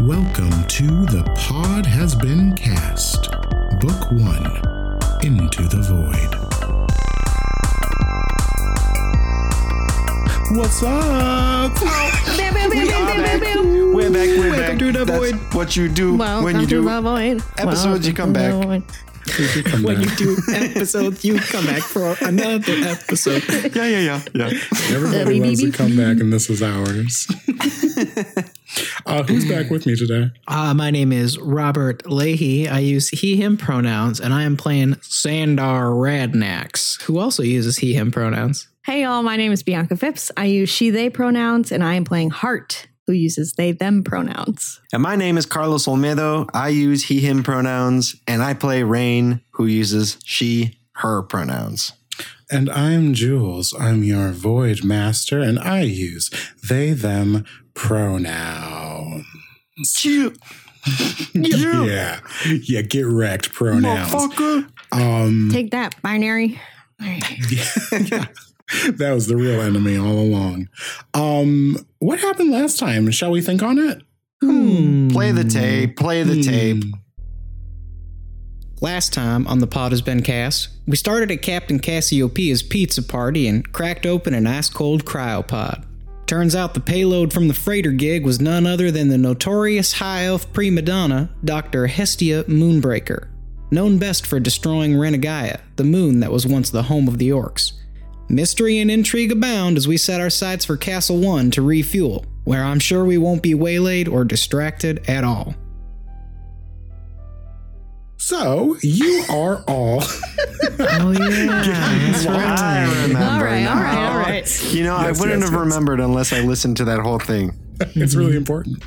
Welcome to The Pod Has Been Cast, Book One Into the Void. What's up? Bam, bam, bam. We're back, we're Welcome back. to the That's void. what you do Welcome when you to do the void. episodes, you come Welcome to back. the void. when you do episodes, you come back for another episode. Yeah, yeah, yeah, yeah. Everybody loves to come back, and this is ours. uh, who's back with me today? Uh, my name is Robert Leahy. I use he, him pronouns, and I am playing Xandar Radnax, who also uses he, him pronouns. Hey, y'all. My name is Bianca Phipps. I use she, they pronouns, and I am playing Heart, who uses they, them pronouns. And my name is Carlos Olmedo. I use he, him pronouns, and I play Raine, who uses she, her pronouns. And I'm Jules. I'm your Void Master, and I use they, them pronouns. Chill. Yeah. Yeah, get wrecked pronouns. Um, Take that, binary. yeah. that was the real enemy all along. Um, what happened last time? Shall we think on it? Hmm. Play the tape, play the tape. Last time on the pod has been cast, we started at Captain Cassiopeia's pizza party and cracked open an ice cold cryopod. Turns out the payload from the freighter gig was none other than the notorious high elf prima donna, Dr. Hestia Moonbreaker, known best for destroying Renagaia, the moon that was once the home of the orcs. Mystery and intrigue abound as we set our sights for Castle 1 to refuel, where I'm sure we won't be waylaid or distracted at all. So you are all Oh, yeah. that's right. I remember. All right, all now. right, all right. You know, Yes, I wouldn't yes, have yes. remembered unless I listened to that whole thing. it's really important.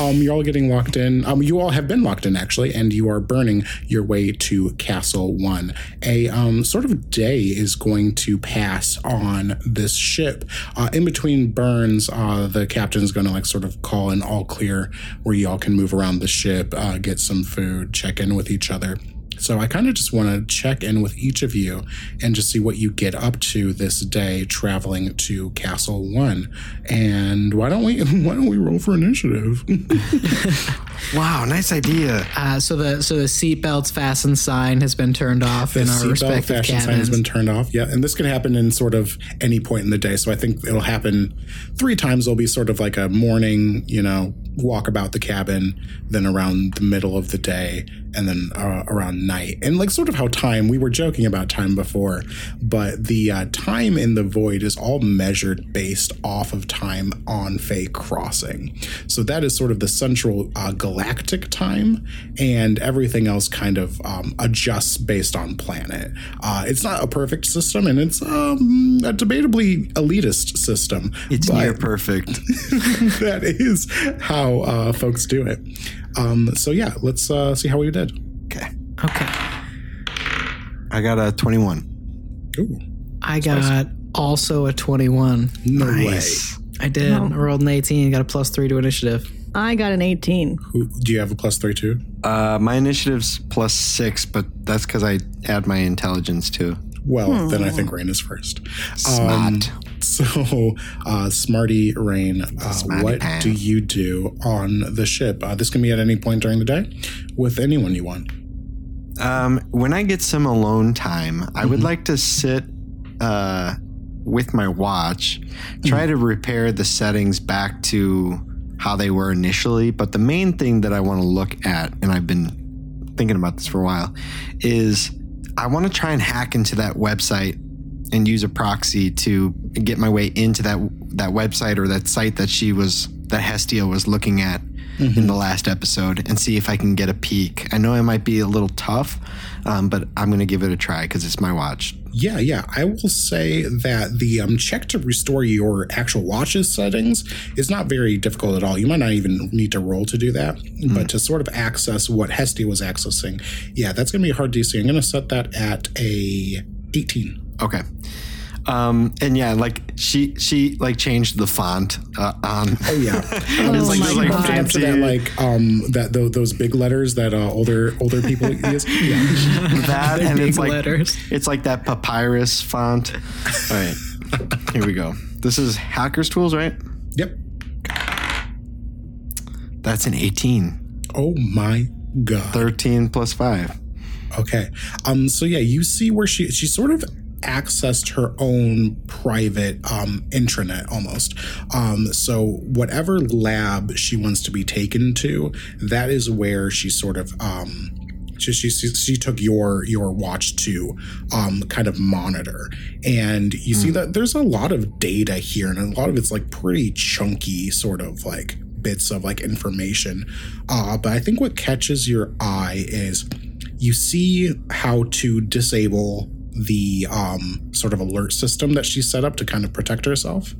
Um, you're all getting locked in. Um, you all have been locked in actually, and you are burning your way to Castle One. A um, sort of day is going to pass on this ship. Uh, in between burns, uh, the captain's going to like sort of call an all clear where you all can move around the ship, uh, get some food, check in with each other. So I kind of just want to check in with each of you and just see what you get up to this day traveling to Castle One. And why don't we why don't we roll for initiative? Wow, nice idea. Uh, so the so the seatbelts fasten sign has been turned off in our respective fashion sign has been turned off. Yeah, and this can happen in sort of any point in the day. So I think it'll happen three times. There'll be sort of like a morning, you know, walk about the cabin, then around the middle of the day, and then uh, around night. And like sort of how time we were joking about time before, but the uh, time in the void is all measured based off of time on Fey Crossing. So that is sort of the central uh, galactic time, and everything else kind of um, adjusts based on planet. Uh, it's not a perfect system, and it's um, a debatably elitist system. It's near perfect. that is how uh, folks do it. Um, so yeah, let's uh, see how we did. Okay. okay, I got a 21. Ooh, I got also a twenty-one. no Nice. I did. I rolled an eighteen. Got a plus three to initiative. I got an 18. Who, do you have a plus three too? Uh, my initiative's plus six, but that's because I add my intelligence too. Well, then I think Raine is first. Smart. So, uh, Smarty Raine, uh, Smarty what pants. do you do on the ship? Uh, this can be at any point during the day with anyone you want. Um, when I get some alone time, I would like to sit uh, with my watch, try to repair the settings back to how they were initially. But the main thing that I want to look at, and I've been thinking about this for a while, is I want to try and hack into that website and use a proxy to get my way into that that website or that site that she was that Hestia was looking at in the last episode and see if I can get a peek. I know it might be a little tough, um, but I'm going to give it a try because it's my watch. Yeah, yeah. I will say that the um, check to restore your actual watch's settings is not very difficult at all. You might not even need to roll to do that, but to sort of access what Hestia was accessing, yeah, that's going to be a hard DC. I'm going to set that at a 18. Okay. Um, and yeah, like she she like changed the font uh, on. Oh yeah, um, Oh like, my she bumped God. it up to that like um that tho- those big letters that uh, older older people use. Yeah, that and Big it's like letters. it's like that papyrus font. All right, here we go. This is Hackers Tools, right? yep. That's an 18. Oh my god. 13 plus 5. Okay. Um. So yeah, you see where she she sort of accessed her own private um intranet almost. Um. So whatever lab she wants to be taken to, that is where she sort of um. She, she, she took your your watch to um, kind of monitor and you see that there's a lot of data here and a lot of it's like pretty chunky sort of like bits of like information uh, but i think what catches your eye is you see how to disable the um, sort of alert system that she set up to kind of protect herself.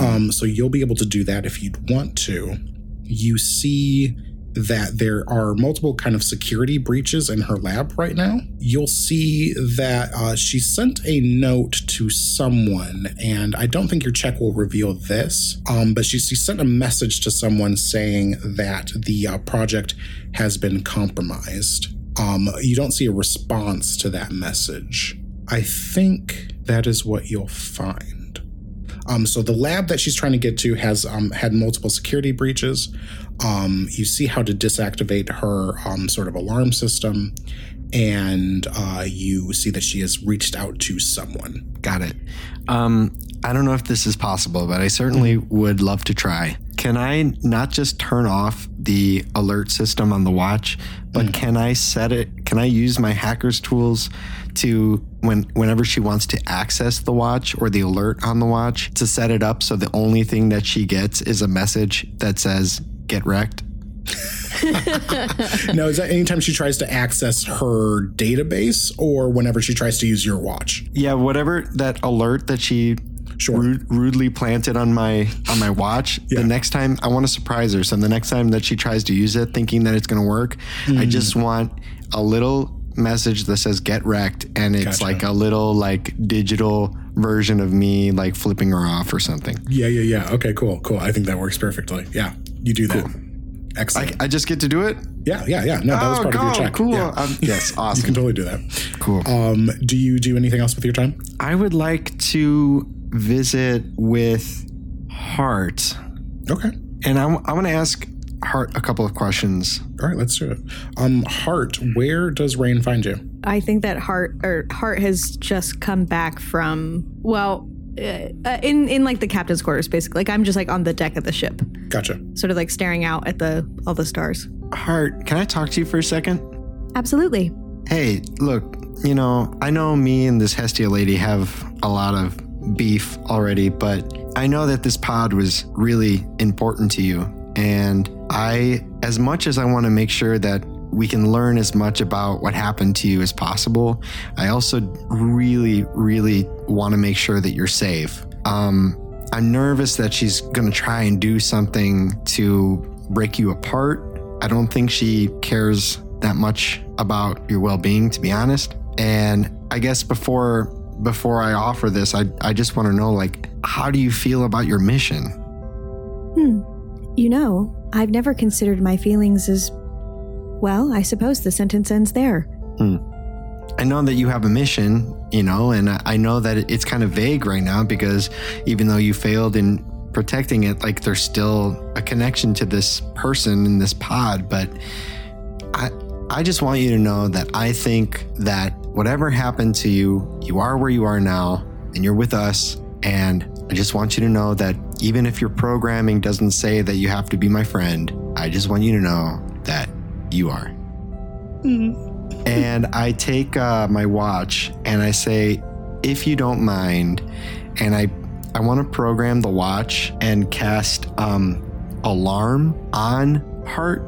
Um, so you'll be able to do that if you'd want to. You see that there are multiple kind of security breaches in her lab right now. You'll see that uh, she sent a note to someone, and I don't think your check will reveal this, um, but she, she sent a message to someone saying that the uh, project has been compromised. Um, you don't see a response to that message. I think that is what you'll find. Um, so the lab that she's trying to get to has um, had multiple security breaches. Um, you see how to deactivate her um, sort of alarm system, and uh, you see that she has reached out to someone. Got it. Um, I don't know if this is possible, but I certainly would love to try. Can I not just turn off the alert system on the watch, but mm. can I set it? Can I use my hacker's tools to when whenever she wants to access the watch or the alert on the watch to set it up so the only thing that she gets is a message that says "get wrecked"? no, is that anytime she tries to access her database or whenever she tries to use your watch? Yeah, whatever that alert that she Sure. rude, rudely planted on my on my watch. Yeah. The next time I want to surprise her, so the next time that she tries to use it, thinking that it's going to work, Hmm. I just want a little message that says "get wrecked," and it's Gotcha. like a little like digital version of me like flipping her off or something. Yeah, yeah, yeah. Okay, cool, cool. I think that works perfectly. Yeah, you do that. I, Excellent. I just get to do it. yeah, yeah, yeah. No, that was Oh, part of your check. cool. Yeah. Um, yes, awesome. You can totally do that. Cool. Um, do you do anything else with your time? I would like to visit with Heart, Okay. and I'm, I'm going to ask Heart a couple of questions. All right, let's do it. Um, Heart, where does Raine find you? I think that Hart or Hart has just come back from well, uh, uh, in in like the captain's quarters, basically. Like I'm just like on the deck of the ship, Gotcha. sort of like staring out at the all the stars. Heart, can I talk to you for a second? Absolutely. Hey, look, you know, I know me and this Hestia lady have a lot of beef already, but I know that this pod was really important to you. And I, as much as I want to make sure that we can learn as much about what happened to you as possible, I also really, really want to make sure that you're safe. Um, I'm nervous that she's going to try and do something to break you apart. I don't think she cares that much about your well-being to be honest. And I guess before before I offer this, I I just want to know like how do you feel about your mission? Hmm. You know, I've never considered my feelings as well. I suppose the sentence ends there. Hmm. I know that you have a mission, you know, and I know that it's kind of vague right now because even though you failed in protecting it, like there's still a connection to this person in this pod. But I, I just want you to know that I think that whatever happened to you, you are where you are now, and you're with us. And I just want you to know that even if your programming doesn't say that you have to be my friend, I just want you to know that you are and I take uh, my watch and I say, if you don't mind, and I I want to program the watch and cast um, alarm on Heart.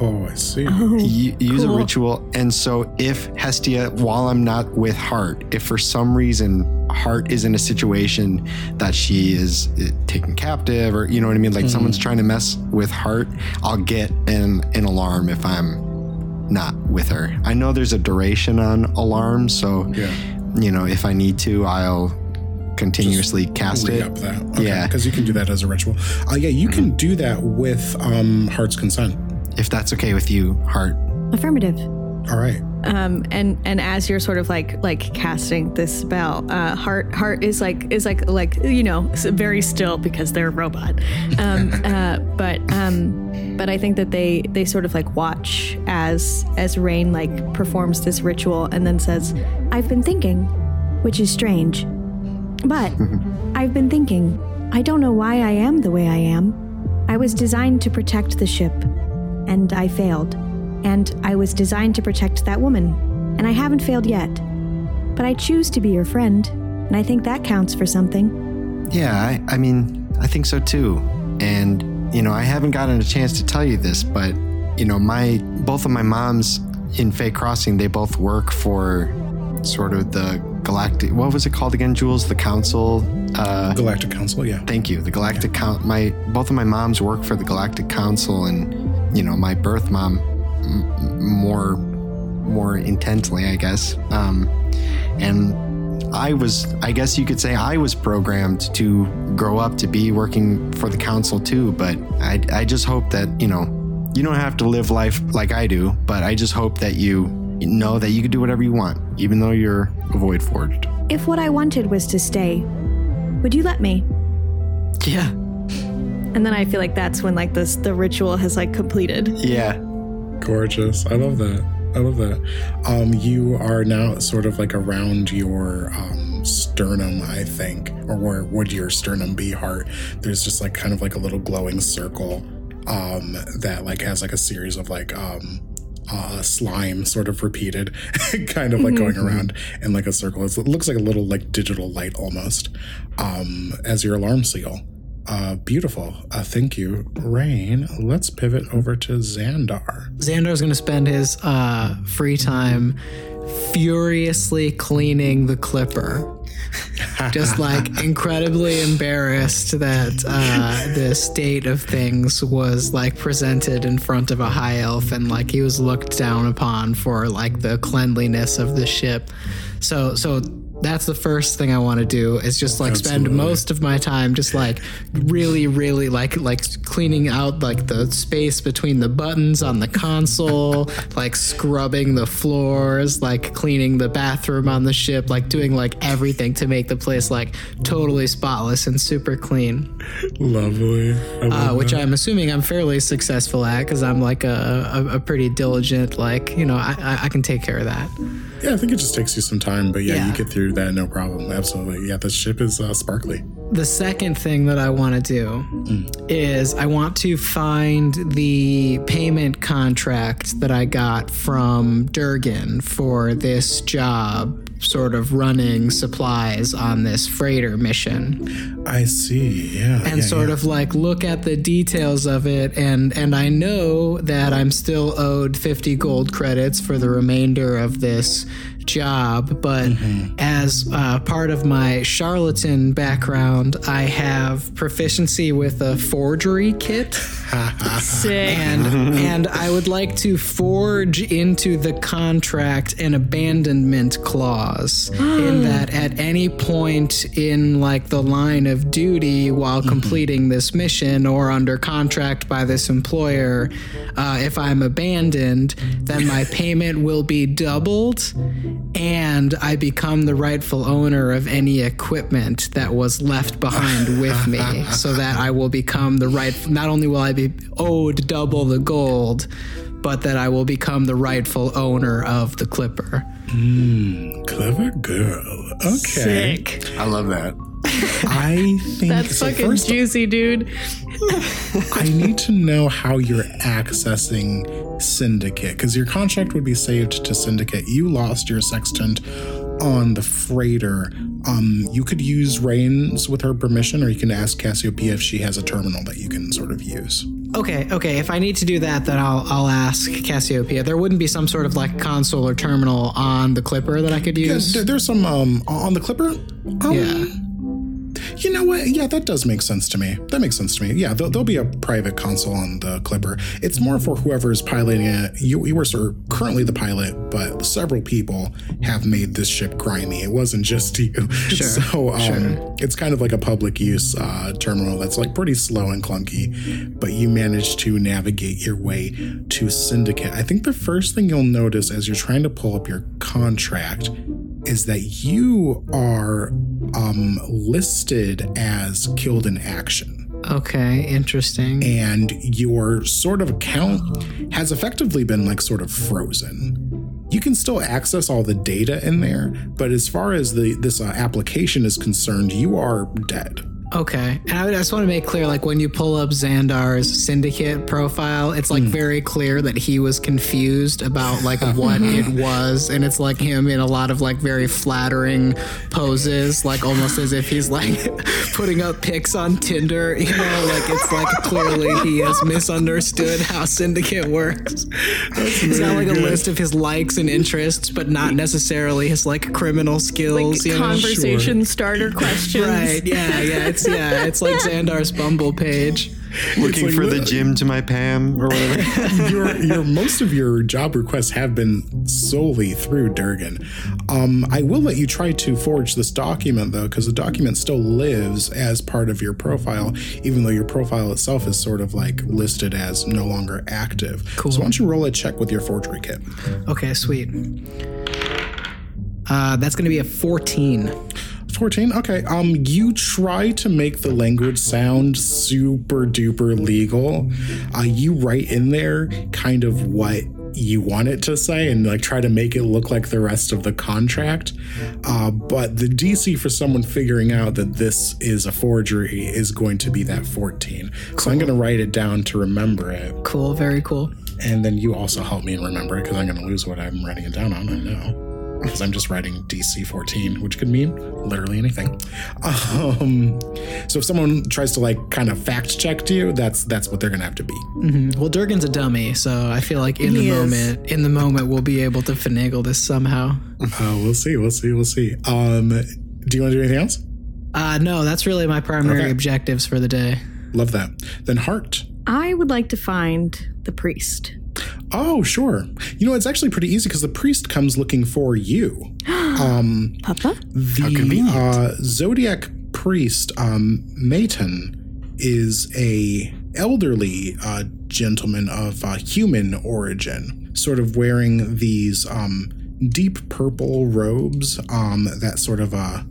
Oh, I see. Y- use a ritual, and so if Hestia, while I'm not with Heart, if for some reason Heart is in a situation that she is uh, taken captive, or you know what I mean, like someone's trying to mess with Heart, I'll get an an alarm if I'm not with her. I know there's a duration on alarms, so Yeah. you know if I need to, I'll continuously cast it. Re-up that. Okay, Yeah. Because you can do that as a ritual. Uh, yeah, you can do that with um, Heart's consent. If that's okay with you, Heart. Affirmative. All right. Um, and and as you're sort of like like casting this spell, uh, heart heart is like is like like you know very still because they're a robot. Um, uh, but um, but I think that they they sort of like watch as as Raine like performs this ritual and then says, "I've been thinking," which is strange. But I've been thinking. I don't know why I am the way I am. I was designed to protect the ship, and I failed. And I was designed to protect that woman, and I haven't failed yet. But I choose to be your friend, and I think that counts for something. Yeah, I, I mean, I think so too. And, you know, I haven't gotten a chance to tell you this, but, you know, my both of my moms in Fay Crossing, they both work for sort of the galactic what was it called again, Jules? The council? Uh Galactic Council, yeah. thank you. The Galactic Council my both of my moms work for the Galactic Council and, you know, my birth mom m- more more intensely, I guess. Um and I was, I guess you could say, I was programmed to grow up to be working for the council too. But I, I just hope that you know, you don't have to live life like I do. But I just hope that you know that you can do whatever you want, even though you're a void forged. If what I wanted was to stay, would you let me? Yeah, And then I feel like that's when like this the ritual has like completed. yeah. Gorgeous. I love that. I love that. Um, you are now sort of like around your um, sternum, I think, or where would your sternum be? Heart. There's just like kind of like a little glowing circle um, that like has like a series of like um, uh, slime sort of repeated, kind of like going around in like a circle. It's, it looks like a little like digital light almost um, as your alarm seal. Uh, beautiful. Uh, thank you, Raine. Let's pivot over to Xandar. Xandar's going to spend his uh, free time furiously cleaning the clipper. Just like incredibly embarrassed that uh, the state of things was like presented in front of a high elf and like he was looked down upon for like the cleanliness of the ship. So, so that's the first thing I want to do is just like spend most of my time just like really, really like like cleaning out like the space between the buttons on the console, like scrubbing the floors, like cleaning the bathroom on the ship, like doing like everything to make the place like totally spotless and super clean. Lovely. Uh, which that. I'm assuming I'm fairly successful at because I'm like a, a, a pretty diligent, like, you know, I, I, I can take care of that. Yeah, I think it just takes you some time, but yeah, Yeah. you get through that no problem. Absolutely. Yeah, the ship is uh, sparkly. The second thing that I want to do is I want to find the payment contract that I got from Durgan for this job, sort of running supplies on this freighter mission. I see. Yeah. and yeah, sort yeah. of like look at the details of it and and I know that I'm still owed 50 gold credits for the remainder of this job but as uh, part of my charlatan background I have proficiency with a forgery kit. Sick. and and I would like to forge into the contract an abandonment clause in that at any point in like the line of duty while completing this mission or under contract by this employer, uh, if I'm abandoned, then my payment will be doubled, and I become the rightful owner of any equipment that was left behind with me, so that I will become the right. Not only will I be owed double the gold, but that I will become the rightful owner of the Clipper. Hmm, clever girl. Okay. Sick. I love that. I think That's so fucking first, juicy, dude. I need to know how you're accessing Syndicate because your contract would be saved to Syndicate. You lost your sextant on the freighter. Um, you could use Raine's with her permission, or you can ask Cassiopeia if she has a terminal that you can sort of use. Okay, okay. If I need to do that, then I'll I'll ask Cassiopeia. There wouldn't be some sort of like console or terminal on the Clipper that I could use. there- there's some um on the Clipper. Um, Yeah. You know what? Yeah, that does make sense to me. That makes sense to me. Yeah, there'll, there'll be a private console on the Clipper. It's more for whoever is piloting it. You, you were sort of currently the pilot, but several people have made this ship grimy. It wasn't just you. Sure, So um, sure. it's kind of like a public use uh, terminal that's like pretty slow and clunky, but you managed to navigate your way to Syndicate. I think the first thing you'll notice as you're trying to pull up your contract is that you are um, listed as killed in action. Okay, interesting. and your sort of account has effectively been like sort of frozen. You can still access all the data in there, but as far as the this uh, application is concerned, you are dead. Okay. And I just want to make clear like when you pull up Xandar's syndicate profile, it's like hmm. very clear that he was confused about like what it was. And it's like him in a lot of like very flattering poses, like almost as if he's like putting up pics on Tinder, you know, like it's like clearly he has misunderstood how syndicate works. It's not like a list of his likes and interests, but not necessarily his like criminal skills, Like you know? conversation starter questions. Right. Yeah. Yeah. It's yeah. It's like Xandar's Bumble page. Looking like for the Jim to my Pam or whatever. your your most of your job requests have been solely through Durgan. Um, I will let you try to forge this document though, because the document still lives as part of your profile, even though your profile itself is sort of like listed as no longer active. Cool. So why don't you roll a check with your forgery kit? Okay. Sweet. Uh, that's gonna be a fourteen. 14 okay um you try to make the language sound super duper legal. Uh you write in there kind of what you want it to say and like try to make it look like the rest of the contract. Uh but the dc for someone figuring out that this is a forgery is going to be that 14 so i'm going to write it down to remember it. Cool. Very cool. and then you also help me remember it because i'm going to lose what i'm writing it down on i know because I'm just writing DC 14, which could mean literally anything. Um, so if someone tries to like kind of fact check to you, that's that's what they're gonna have to be. Well, Durgan's a dummy, so I feel like in the is. moment, in the moment, we'll be able to finagle this somehow. Uh, we'll see, we'll see, we'll see. Um, do you want to do anything else? Uh, no, that's really my primary Okay. objectives for the day. Love that. Then Heart. I would like to find the priest. Oh, sure. You know, it's actually pretty easy because the priest comes looking for you. Um, Papa? the convenient. uh, zodiac priest um, Maton is a elderly uh, gentleman of uh, human origin, sort of wearing these um, deep purple robes um, that sort of uh,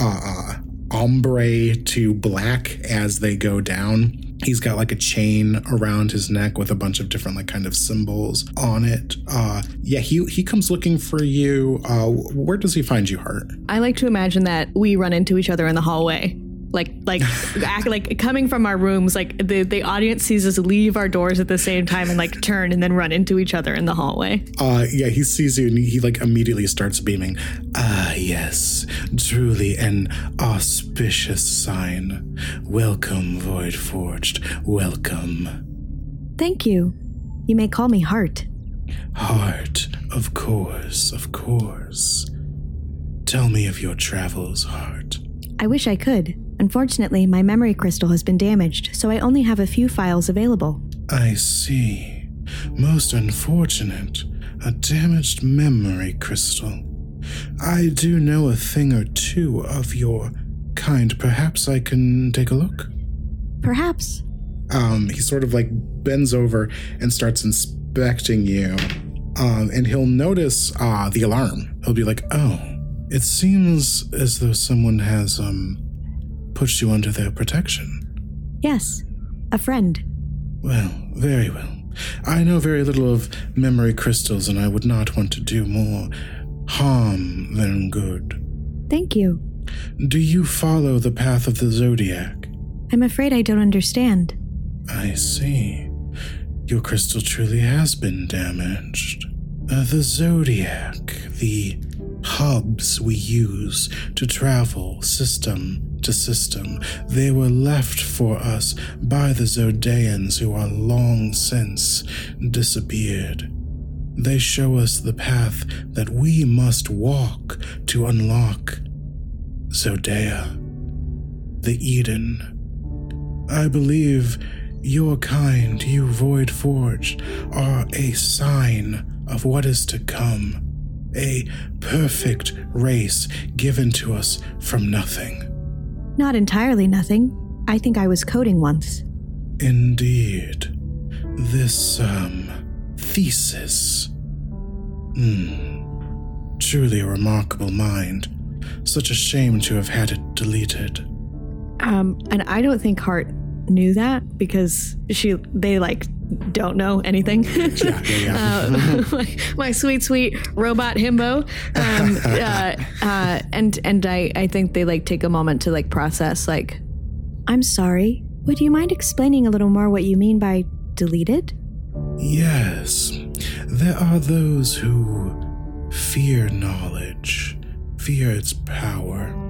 uh, uh, ombre to black as they go down. He's got like a chain around his neck with a bunch of different like kind of symbols on it. Uh, yeah, he he comes looking for you. Uh, where does he find you, Hart? I like to imagine that we run into each other in the hallway. Like, like, act like coming from our rooms, like the, the audience sees us leave our doors at the same time and like turn and then run into each other in the hallway. Uh, yeah, he sees you and he like immediately starts beaming. Ah, yes, truly an auspicious sign. Welcome, Void Forged. Welcome. Thank you. You may call me Heart. Heart, of course, of course. Tell me of your travels, Heart. I wish I could. Unfortunately, my memory crystal has been damaged, so I only have a few files available. I see. Most unfortunate. A damaged memory crystal. I do know a thing or two of your kind. Perhaps I can take a look? Perhaps. um, he sort of like bends over and starts inspecting you. Um, and he'll notice uh, the alarm. He'll be like, "Oh, it seems as though someone has um, pushed you under their protection." Yes. A friend. Well, very well. I know very little of memory crystals, and I would not want to do more harm than good. Thank you. Do you follow the path of the zodiac? I'm afraid I don't understand. I see. Your crystal truly has been damaged. Uh, the Zodiac, the hubs we use to travel system to system, they were left for us by the Zodeans who are long since disappeared. They show us the path that we must walk to unlock Zodea, the Eden. I believe your kind, you Void Forged, are a sign of what is to come. A perfect race given to us from nothing. Not entirely nothing. I think I was coding once. Indeed. This, um, thesis. Hmm. Truly a remarkable mind. Such a shame to have had it deleted. Um, and I don't think Hart knew that because she they like don't know anything. Yeah, yeah, yeah. uh, my, my sweet, sweet robot himbo. Um, uh, uh, and and I, I think they like take a moment to like process like, I'm sorry. Would you mind explaining a little more what you mean by deleted? Yes, there are those who fear knowledge, fear its power.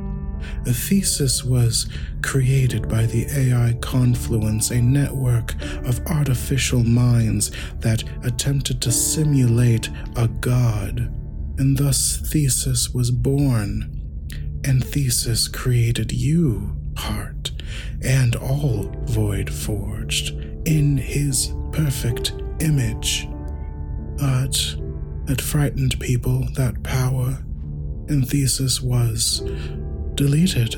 The thesis was created by the AI Confluence, a network of artificial minds that attempted to simulate a god. And thus Thesis was born. And Thesis created you, Heart, and all Void Forged in his perfect image. But it frightened people, that power, and Thesis was deleted.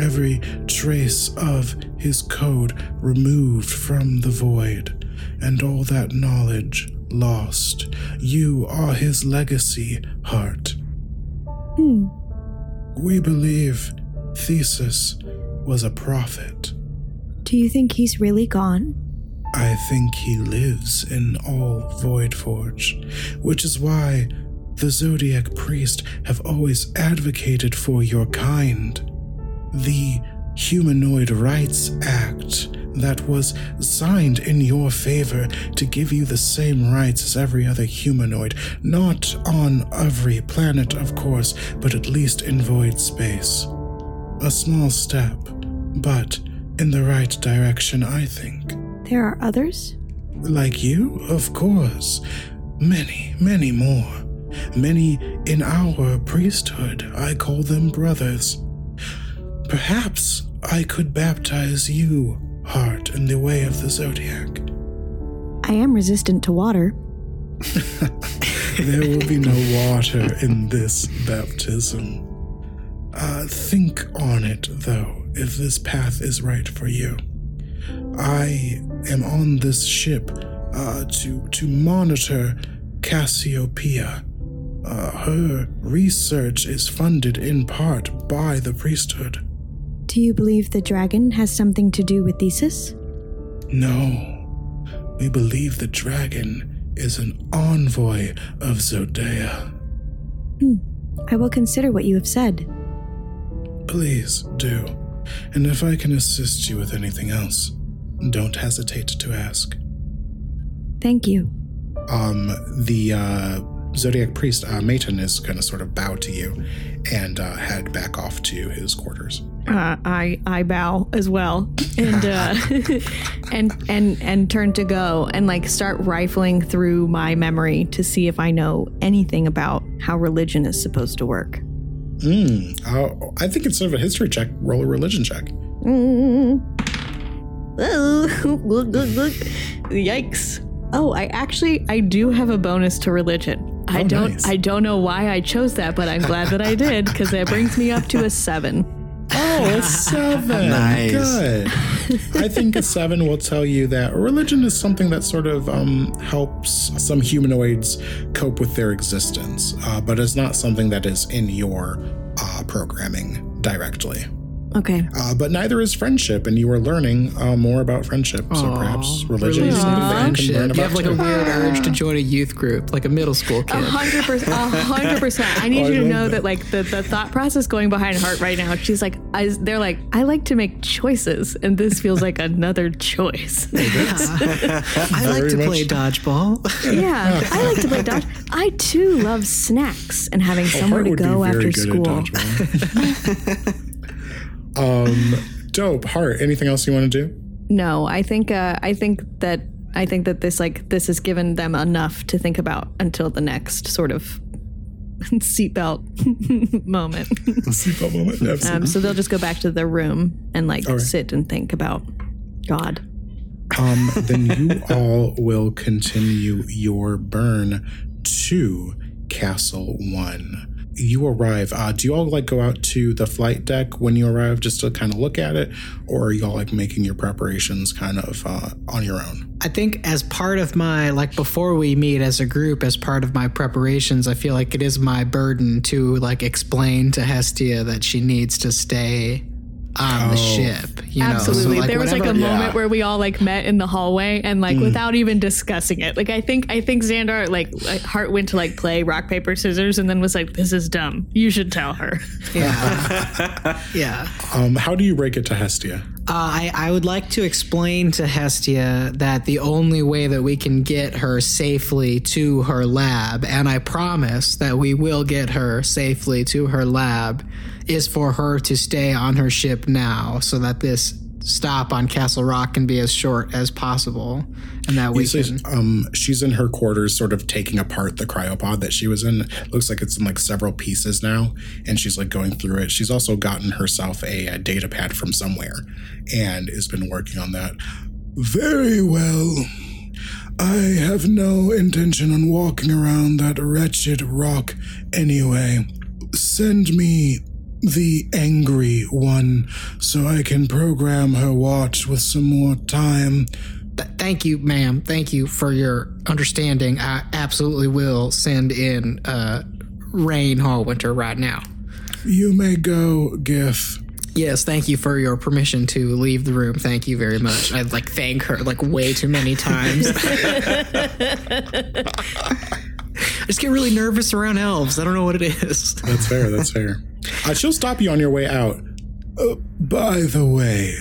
Every trace of his code removed from the void, and all that knowledge lost. You are his legacy, Heart. Hmm. We believe Thesis was a prophet. Do you think he's really gone? I think he lives in all Voidforge, which is why the Zodiac Priest have always advocated for your kind. The Humanoid Rights Act that was signed in your favor to give you the same rights as every other humanoid, not on every planet, of course, but at least in void space. A small step, but in the right direction, I think. There are others? Like you, of course. Many, many more. Many in our priesthood. I call them brothers. Perhaps I could baptize you, Heart, in the way of the Zodiac. I am resistant to water. There will be no water in this baptism. Uh, think on it, though, if this path is right for you. I am on this ship uh, to to monitor Cassiopeia. Uh, her research is funded in part by the priesthood. Do you believe the dragon has something to do with Thesis? No, we believe the dragon is an envoy of Zodea. I will consider what you have said. Please do. And if I can assist you with anything else, don't hesitate to ask. Thank you. um, the uh, Zodiac priest, uh, Maton, is going to sort of bow to you and uh, head back off to his quarters. Uh, I I bow as well, and uh, and and and turn to go and like start rifling through my memory to see if I know anything about how religion is supposed to work. Mm, uh, I think instead of a history check, roll a religion check. Mm. Oh, look, look, look. Yikes. Oh, I actually I do have a bonus to religion. I Oh, don't nice. I don't know why I chose that, but I'm glad that I did because that brings me up to a seven. Oh, a seven. Nice. Good. I think a seven will tell you that religion is something that sort of um, helps some humanoids cope with their existence, uh, but it's not something that is in your uh, programming directly. Okay. Uh, but neither is friendship, and you are learning uh, more about friendship. so perhaps religion is something and that you can friendship. learn You have like a too. weird urge to join a youth group, like a middle school A kid. hundred percent. A hundred percent. I need Oh, you to know that. that. like the, the thought process going behind Heart right now. She's like, I, they're like, I like to make choices, and this feels like another choice. I like to much. play dodgeball. yeah, I like to play dodge. I too love snacks and having somewhere Hart to go after school. Um, dope. Heart. Anything else you want to do? No, I think uh, I think that I think that this like this has given them enough to think about until the next sort of seatbelt moment. Seatbelt moment. Absolutely. Um, so they'll just go back to their room and like right. sit and think about God. Um, then you all will continue your burn to Castle One. You arrive. Uh, do you all like go out to the flight deck when you arrive just to kind of look at it, or are y'all like making your preparations kind of uh, on your own? I think as part of my like before we meet as a group, as part of my preparations, I feel like it is my burden to like explain to Hestia that she needs to stay on the ship. You know? So, Absolutely. like, there was like a whatever- moment where we all like met in the hallway and like without even discussing it. Like I think I think Xandar like, like Hart went to like play rock paper scissors and then was like, "This is dumb. You should tell her." Yeah. yeah. Um, how do you break it to Hestia? Uh, I, I would like to explain to Hestia that the only way that we can get her safely to her lab, and I promise that we will get her safely to her lab, is for her to stay on her ship now so that this stop on Castle Rock can be as short as possible. And that we So, can. um, she's in her quarters, sort of taking apart the cryopod that she was in. Looks like it's in like several pieces now, and she's like going through it. She's also gotten herself a, a data pad from somewhere, and has been working on that. Very well. I have no intention on walking around that wretched rock anyway. Send me the angry one so I can program her watch with some more time. Th- thank you, ma'am. Thank you for your understanding. I absolutely will send in uh, Raine Hallwinter right now. You may go, Gith. Yes, thank you for your permission to leave the room. Thank you very much. I'd like thank her like way too many times. I just get really nervous around elves. I don't know what it is. That's fair. That's fair. Uh, she'll stop you on your way out. Uh, by the way,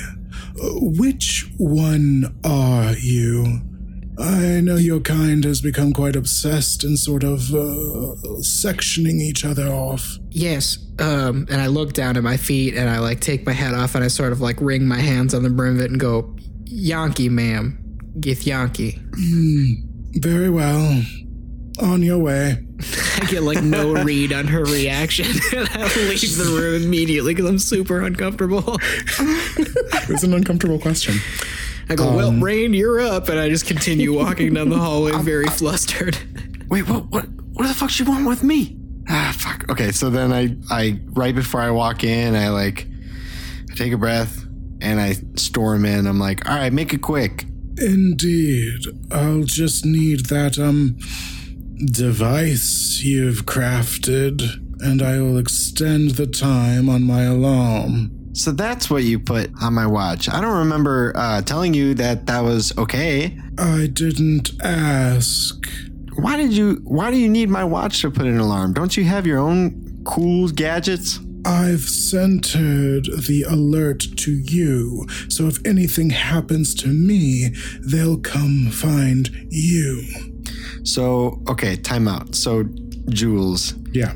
uh, which one are you? I know your kind has become quite obsessed in sort of uh, sectioning each other off. Yes, um, and I look down at my feet and I like take my hat off and I sort of like wring my hands on the brim of it and go, Yankee, ma'am. Githyanki. Very well. On your way. I get like no read on her reaction and I leave the room immediately because I'm super uncomfortable. It's an uncomfortable question. I go, well, Raine, you're up. And I just continue walking down the hallway very flustered. Wait, what? What? What the fuck she want with me? Ah, fuck. Okay, so then I, I right before I walk in, I like, I take a breath and I storm in. I'm like, all right, make it quick. Indeed. I'll just need that, um, device you've crafted, and I will extend the time on my alarm. So that's what you put on my watch. I don't remember uh, telling you that that was okay. I didn't ask. Why did you? Why do you need my watch to put an alarm? Don't you have your own cool gadgets? I've centered the alert to you, so if anything happens to me, they'll come find you. So okay, time out. So Jules, Yeah.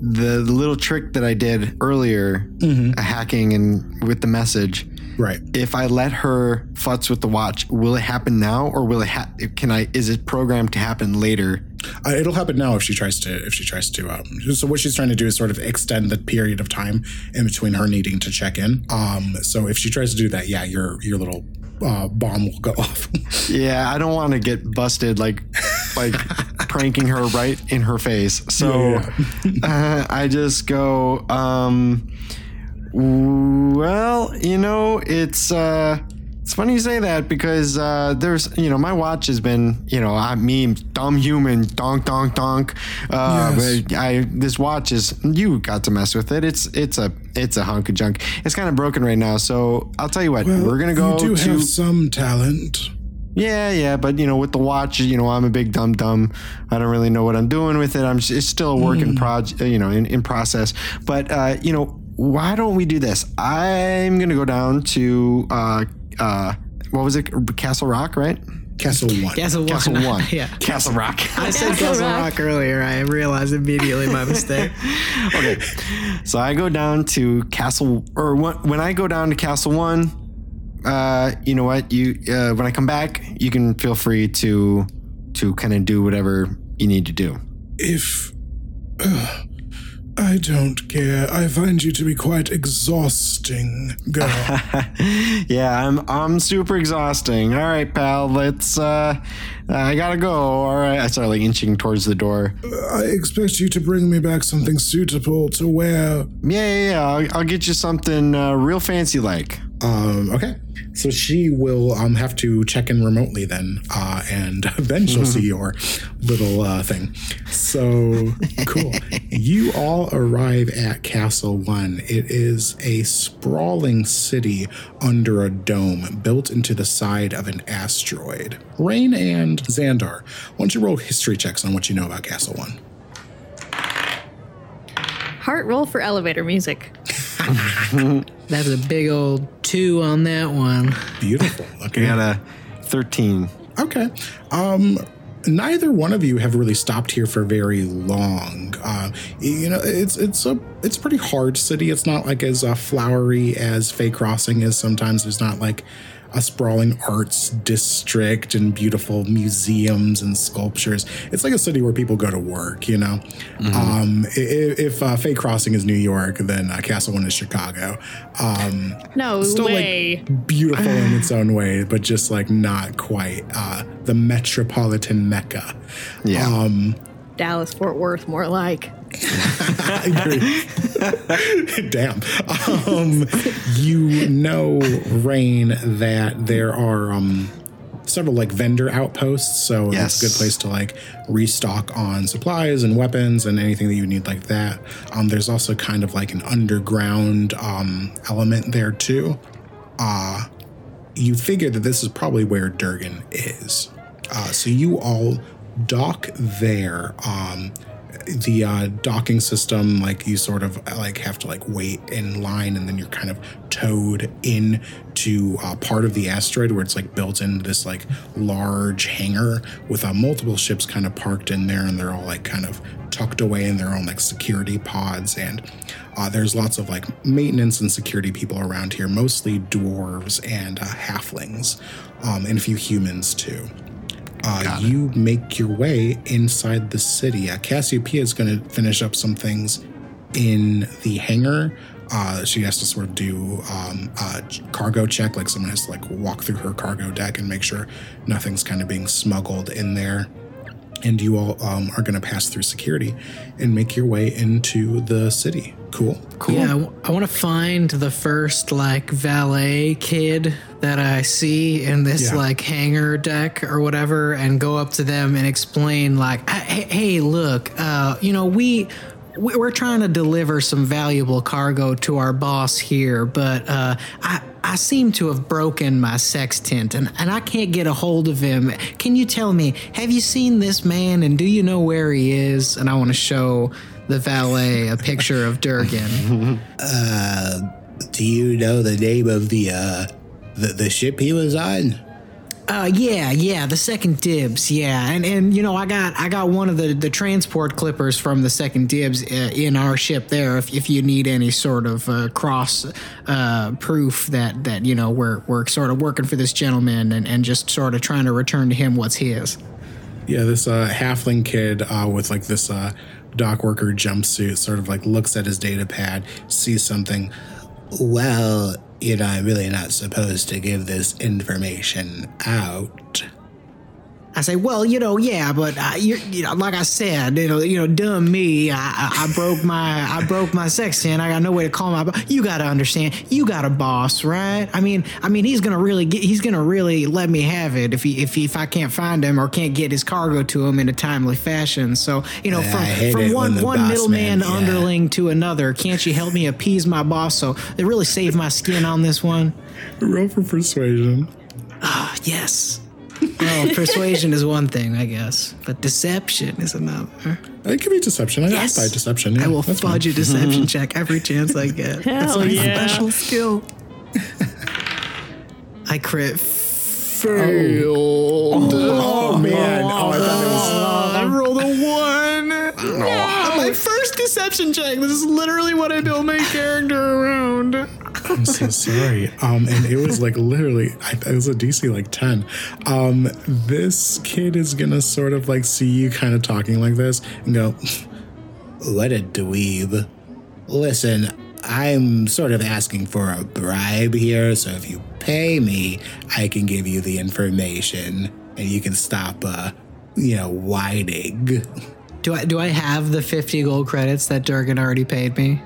the, the little trick that I did earlier, uh, hacking and with the message. Right. If I let her futz with the watch, will it happen now, or will it? Ha- can I? Is it programmed to happen later? Uh, it'll happen now if she tries to if she tries to um so what she's trying to do is sort of extend the period of time in between her needing to check in um so if she tries to do that yeah your your little uh, bomb will go off Yeah, I don't want to get busted like like pranking her right in her face. So uh, I just go, um, well, you know, it's uh, it's funny you say that because uh, there's you know my watch has been you know I me dumb human donk donk donk. Uh, Yes. but I this watch is you got to mess with it. It's it's a it's a hunk of junk. It's kind of broken right now. So I'll tell you what, we're gonna go you do to have some talent yeah, yeah, but you know, with the watch, you know, I'm a big dumb dumb. I don't really know what I'm doing with it. I'm it's still a work in project, you know, in, in process. But uh, you know, why don't we do this? I'm gonna go down to uh, uh, what was it, Castle Rock, right? castle one Castle One. Castle One. yeah. Castle Rock. I said Castle Castle Rock. Rock earlier. I realized immediately my mistake. okay, so I go down to Castle, or when, when I go down to Castle One, uh, you know what? You uh, when I come back, you can feel free to to kind of do whatever you need to do. if uh, I don't care. I find you to be quite exhausting, girl. yeah, I'm I'm super exhausting. All right, pal, let's uh I gotta go. All right. I start like inching towards the door. I expect you to bring me back something suitable to wear. Yeah, yeah, yeah. I'll, I'll get you something uh, real fancy like. Um, okay, so she will um, have to check in remotely then, uh, and then she'll see your little uh, thing. So cool. you all arrive at Castle One. It is a sprawling city under a dome built into the side of an asteroid. Raine and Xandar, why don't you roll history checks on what you know about Castle One? Heart roll for elevator music. That's a big old two on that one. Beautiful. Okay. I got a 13. Okay. Um, neither one of you have really stopped here for very long. Uh, you know, it's it's a it's a pretty hard city. It's not like as uh, flowery as Fay Crossing is. Sometimes there's not like a sprawling arts district and beautiful museums and sculptures. It's like a city where people go to work. You know, um, i- i- if uh, Fay Crossing is New York, then uh, Castle One is Chicago. Um, No still way. like beautiful in its own way, but just like not quite uh, the metropolitan mecca. Yeah. Um, Dallas Fort Worth, more like. Damn. Um, you know, Raine, that there are um, several like vendor outposts, so Yes. it's a good place to like restock on supplies and weapons and anything that you need like that. Um, there's also kind of like an underground um, element there too. Uh, you figure that this is probably where Durgan is. Uh, so you all dock there. Um, the uh, docking system, like you sort of like have to like wait in line, and then you're kind of towed in to uh, part of the asteroid where it's like built into this like large hangar with uh, multiple ships kind of parked in there, and they're all like kind of tucked away in their own like security pods and uh, there's lots of like maintenance and security people around here mostly dwarves and uh, halflings um, and a few humans too uh, you make your way inside the city. Uh, Cassiopeia is going to finish up some things in the hangar. Uh, she has to sort of do um, a cargo check, like someone has to like walk through her cargo deck and make sure nothing's kind of being smuggled in there. And you all um, are going to pass through security and make your way into the city. Cool. Cool. Yeah, I want to find the first like valet kid that I see in this Yeah. like hangar deck or whatever, and go up to them and explain like, hey, hey look, uh, you know, we we- we're trying to deliver some valuable cargo to our boss here, but uh, I I seem to have broken my sextant and, and I can't get a hold of him. Can you tell me, have you seen this man and do you know where he is? And I want to show the valet a picture of Durgan. Do you know the name of the uh the, the ship he was on? Uh, yeah, yeah, the second dibs, yeah, and and you know I got I got one of the the transport clippers from the second dibs uh, in our ship there. If, if you need any sort of uh, cross uh, proof that that you know we're we're sort of working for this gentleman and and just sort of trying to return to him what's his. Yeah, this uh, halfling kid uh, with like this uh, dock worker jumpsuit sort of like looks at his data pad, sees something. Well, you know, I'm really not supposed to give this information out. I say, well, you know, yeah, but uh, you, you know, like I said, you know, you know, dumb me. I, I, I broke my, I broke my sextant. I got no way to call my. bo- You got to understand. You got a boss, right? I mean, I mean, he's gonna really get. He's gonna really let me have it if he, if he, if I can't find him or can't get his cargo to him in a timely fashion. So, you know, I hate from from one one middleman yeah. underling to another, can't you help me appease my boss? So they really saved my skin on this one. Roll for persuasion. Ah, yes. Well, persuasion is one thing, I guess, but deception is another. It could be deception. I Yes. by deception. Yeah, I will that's fudge fine. a deception check every chance I get. That's Hell my yeah. special skill. I crit failed. Oh, oh man! Oh, I thought it was. Oh. I rolled a one. On deception check. This is literally what I built my character around. I'm so sorry. Um, and it was like literally, I, it was a DC like 10. Um, this kid is gonna sort of like see you kind of talking like this and go, What a dweeb. Listen, I'm sort of asking for a bribe here, so if you pay me, I can give you the information and you can stop uh you know, whining. Do I do I have the 50 gold credits that Durgan already paid me?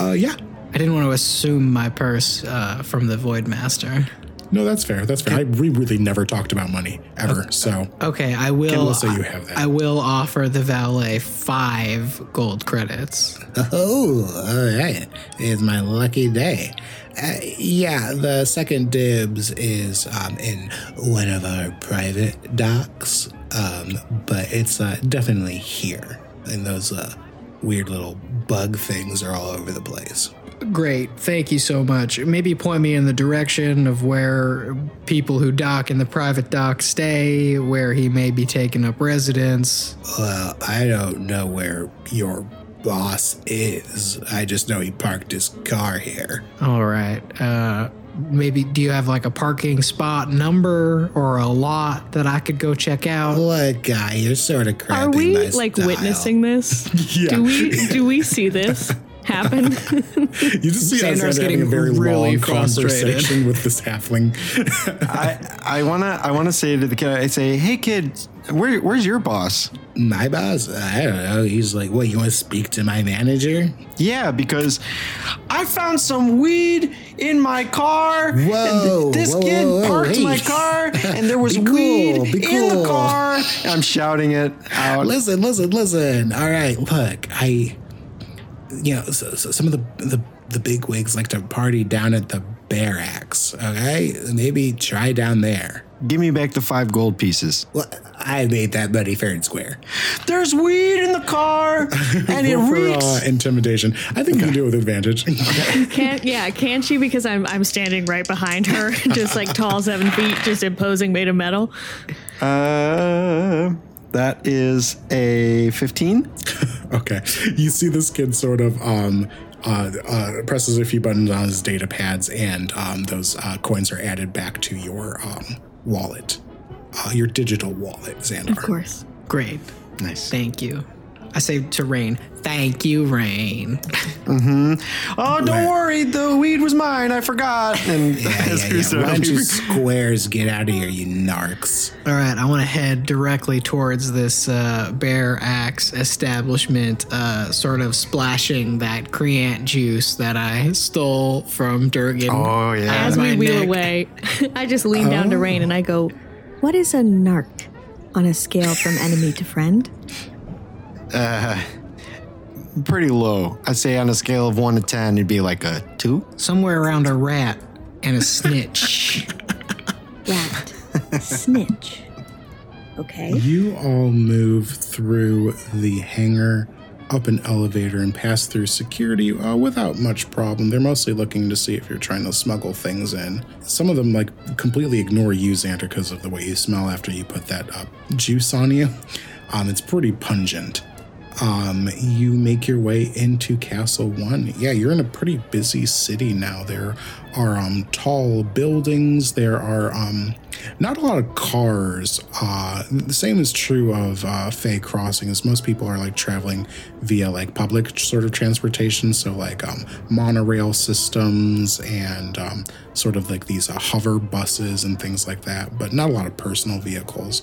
uh, yeah. I didn't want to assume my purse uh, from the Void Master. No, that's fair. That's fair. I, we really never talked about money ever. So Okay, I will. we'll say you have that. I will offer the valet five gold credits. Oh, all right. It's my lucky day. Uh, yeah, the second dibs is um, in one of our private docks, um, but it's uh, definitely here. And those uh, weird little bug things are all over the place. Great, thank you so much. Maybe point me in the direction of where people who dock in the private dock stay, where he may be taking up residence. Well, I don't know where your boss is. I just know he parked his car here. All right. Uh, maybe do you have like a parking spot number or a lot that I could go check out? Look, guy, you're sort of Are we my like style. witnessing this? Yeah. Do we do we see this happen? you just see Xandar's Alexander having a getting very really long conversation with this halfling. I I wanna I wanna say to the kid, I say, hey kid, where where's your boss? My boss? I don't know. He's like, what, you want to speak to my manager? Yeah, because I found some weed in my car. and Whoa, this whoa, kid whoa, whoa, parked hey. my car, and there was cool, weed be in the car. And I'm shouting it out. Listen, listen, listen. All right, look, I, you know, so, so some of the, the the big wigs like to party down at the Barracks. Okay, maybe try down there. Give me back the five gold pieces. Well, I made that money fair and square. There's weed in the car, and it Roll for reeks. uh, intimidation. I think you can do it with advantage. Can't yeah, can't she? Because I'm I'm standing right behind her, just like tall seven feet, just imposing made of metal. Uh, that is a 15. Okay. You see this kid sort of um uh, uh, presses a few buttons on his data pads, and um, those uh, coins are added back to your um, wallet, uh, your digital wallet, Xandar. Of course. Great, Nice. thank you. I say to Raine, thank you, Raine. Mm-hmm. Oh, don't worry. The weed was mine. I forgot. And Yeah, as yeah, he's yeah. Why don't you squares get out of here, you narcs? All right, I want to head directly towards this uh, Bear Axe establishment, uh, sort of splashing that Creant juice that I stole from Durgan. Oh, yeah. As my we wheel neck. away, I just lean down to Raine and I go, "What is a narc on a scale from enemy to friend?" Pretty low. I'd say on a scale of one to 10, it'd be like a two. Somewhere around a rat and a snitch. Rat, snitch. Okay. You all move through the hangar, up an elevator, and pass through security uh, without much problem. They're mostly looking to see if you're trying to smuggle things in. Some of them like completely ignore you, Xandar, because of the way you smell after you put that uh, juice on you. Um, it's pretty pungent. Um, you make your way into Castle One. Yeah, you're in a pretty busy city now. There are um, tall buildings. There are um, not a lot of cars. Uh, the same is true of uh, Fay Crossing, as most people are like traveling via like public sort of transportation. So like um, monorail systems and um, sort of like these uh, hover buses and things like that. But not a lot of personal vehicles.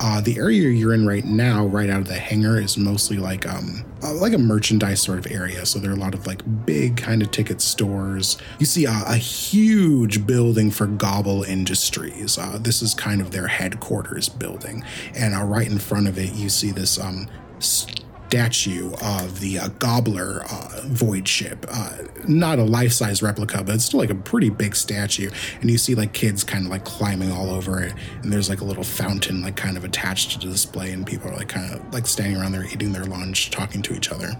Uh, the area you're in right now, right out of the hangar, is mostly like um uh, like a merchandise sort of area. So there are a lot of like big kind of ticket stores. You see a, a huge building for Gobble Industries. Uh, this is kind of their headquarters building, and uh, right in front of it, you see this um. Statue of the uh, Gobbler uh, void ship. Uh, not a life size replica, but it's still like a pretty big statue. And you see like kids kind of like climbing all over it. And there's like a little fountain like kind of attached to the display. And people are like kind of like standing around there eating their lunch, talking to each other.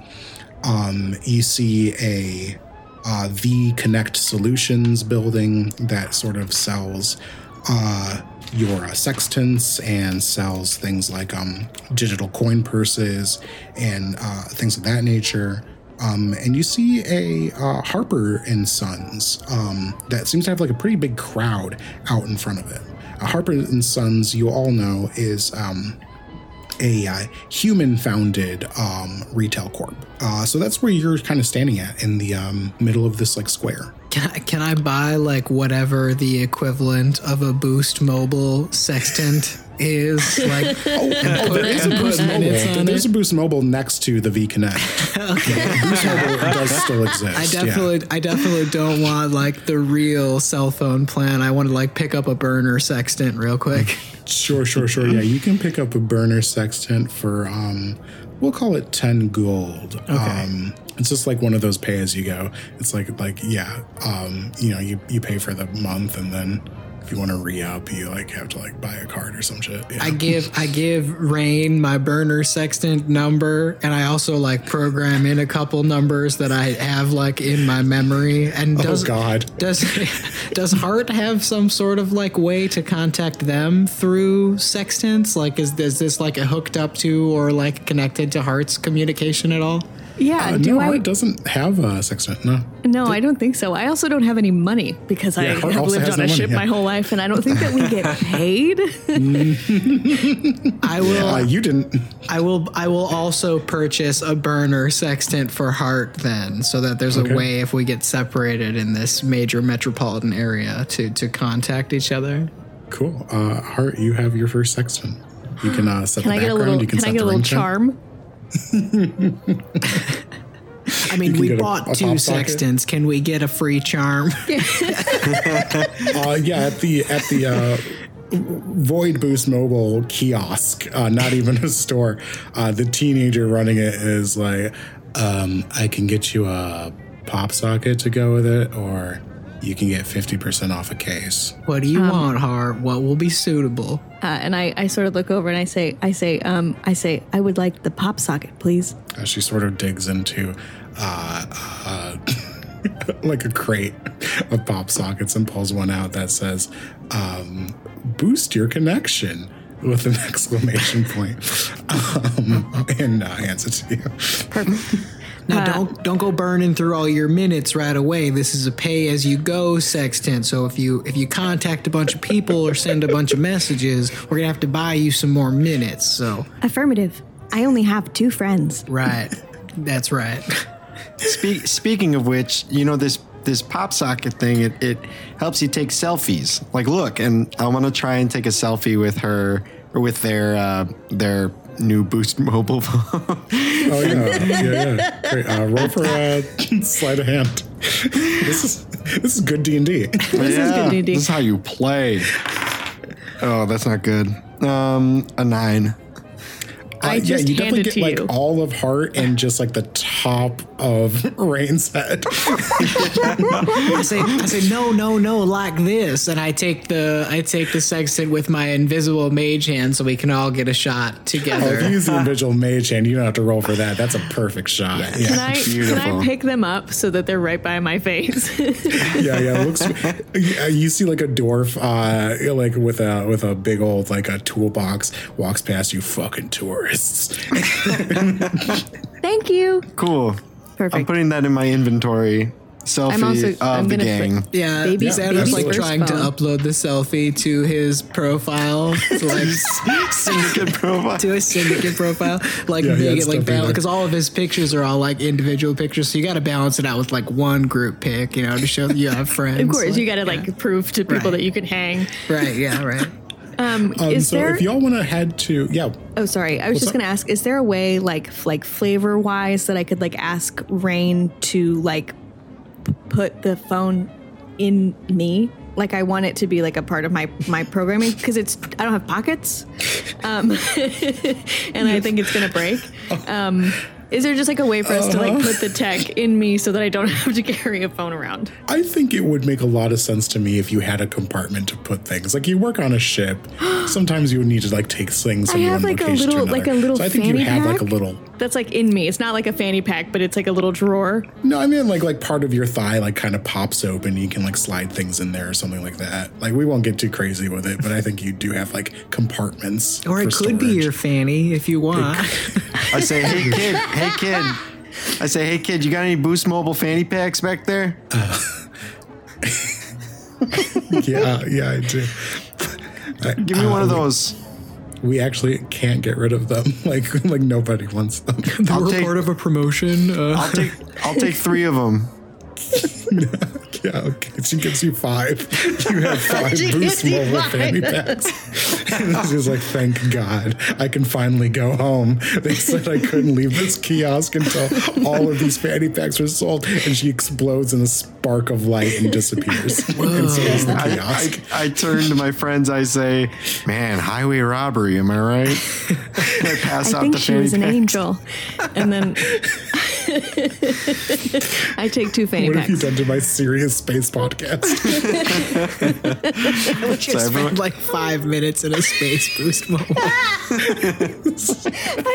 Um, you see a uh, Connect Solutions building that sort of sells uh, your uh, sextants and sells things like um, digital coin purses and uh, things of that nature. Um, and you see a uh, Harper and Sons um, that seems to have like a pretty big crowd out in front of it. Uh, Harper and Sons, you all know, is um, a uh, human-founded um, retail corp. Uh, so that's where you're kind of standing at in the um, middle of this like square. Can I, can I buy like whatever the equivalent of a Boost Mobile sextant is like and put, There is a Boost Mobile. There's a Boost Mobile next to the V Connect. Boost Mobile does still exist. I yeah. definitely, I definitely don't want like the real cell phone plan. I want to like pick up a burner sextant real quick. Sure, sure, sure. Yeah, you can pick up a burner sextant for um we'll call it 10 gold. Um it's just like one of those pay as you go. It's like like yeah, um you know, you you pay for the month and then if you want to re-up, you like have to like buy a card or some shit. Yeah. I give, I give Raine my burner sextant number, and I also like program in a couple numbers that I have like in my memory. And oh, does oh god. does does Hart have some sort of like way to contact them through sextants? Like, is is this like a hooked up to or like connected to Hart's communication at all? Yeah, Uh, do no, I? Hart doesn't have a sextant. No. No, I don't think so. I also don't have any money because I Yeah, Hart have lived on no a money, ship yeah. my whole life, and I don't think that we get paid. I will. Uh, you didn't. I will I will also purchase a burner sextant for Hart then, so that there's Okay. a way if we get separated in this major metropolitan area to to contact each other. Cool. Uh, Hart, you have your first sextant. You can uh, set Can the I get a background. little? you can, Can, I set get a the little ringtone. charm? I mean, we get a- bought a two pop socket. sextants. Can we get a free charm? Uh, yeah, at the at the uh, Void Boost Mobile kiosk, uh, not even a store. Uh, the teenager running it is like, um, I can get you a pop socket to go with it, or you can get fifty percent off a case. what do you want, Hart? What will be suitable? Uh, and I, I sort of look over and I say, I say, um, I say, I would like the pop socket, please. As she sort of digs into. Uh, uh, like a crate of pop sockets and pulls one out that says um, boost your connection with an exclamation point um, and uh, hands it to you Now don't don't go burning through all your minutes right away. This is a pay as you go sextant. So if you if you contact a bunch of people or send a bunch of messages, we're gonna have to buy you some more minutes. So Affirmative. I only have two friends. right, that's right. Speak, speaking of which, you know this this pop socket thing. It, it helps you take selfies. Like, look, and I want to try and take a selfie with her or with their uh, their new Boost mobile phone. oh yeah yeah yeah Great. Uh, roll for a sleight of hand this is this is good d&d This is good, D&D. This is how you play. Oh, that's not good. Um, a nine. I just Uh, you hand definitely it get to like you. all of Hart and just like the top of Raine's head. I say I say no no no like this, and I take the I take the sextant with my invisible mage hand so we can all get a shot Oh, together. if you use the invisible mage hand, you don't have to roll for that. That's a perfect shot. Yeah, Can yeah, I can. I pick them up so that they're right by my face? yeah. yeah. It looks. yeah, You see like a dwarf, uh, like with a with a big old like a toolbox walks past you, fucking tourists. Thank you. Cool. Perfect. I'm putting that in my inventory. Selfie I'm also- of I'm the gonna gang. put- Yeah, Baby- Xandar's like baby's trying to upload the selfie to his profile, to like Syndicate profile. to his syndicate profile, like Yeah, he make it like balance because all of his pictures are all like individual pictures, so you got to balance it out with like one group pic, you know, to show that you have friends. Of course, like, you got to like prove to people Right. that you can hang. right, yeah, right. Um, Um, is so there? if y'all want to head to yeah, oh, sorry. I was just gonna ask. Is there a way, like, f- like flavor wise, that I could like ask Raine to like p- put the phone in me? Like, I want it to be like a part of my my programming because it's I don't have pockets, um, and I think it's gonna break. Um, is there just like a way for us to like put the uh-huh. tech in me so that I don't have to carry a phone around? I think it would make a lot of sense to me if you had a compartment to put things. Like you work on a ship, sometimes you would need to like take things from I have, one like, a location little- to like another. a little so I think you fanny have like a little. That's like in me. It's not like a fanny pack, but it's like a little drawer. No, I mean like like part of your thigh like kind of pops open. You can like slide things in there or something like that. Like we won't get too crazy with it, but I think you do have like compartments. Or it for could be your fanny if you want. I say, hey kid, hey kid. I say, hey kid, you got any Boost Mobile fanny packs back there? yeah, yeah, I do. Give me one of those. We actually can't get rid of them. Like like nobody wants them. I'll We're take, part of a promotion. Uh, I'll take, I'll take three of them. yeah, okay. She gives you five. You have five Boost Mobile fanny packs. And she's like, thank God, I can finally go home. They said I couldn't leave this kiosk until all of these fanny packs were sold, and she explodes in a spark of light and disappears. and so is the I, kiosk. I, I turn to my friends. I say, "Man, highway robbery. Am I right?" I pass I out think the she fanny was an angel. And then I take two fanny what have you packs. done to my serious space podcast? We should So everyone- like five minutes in a space boost moment. I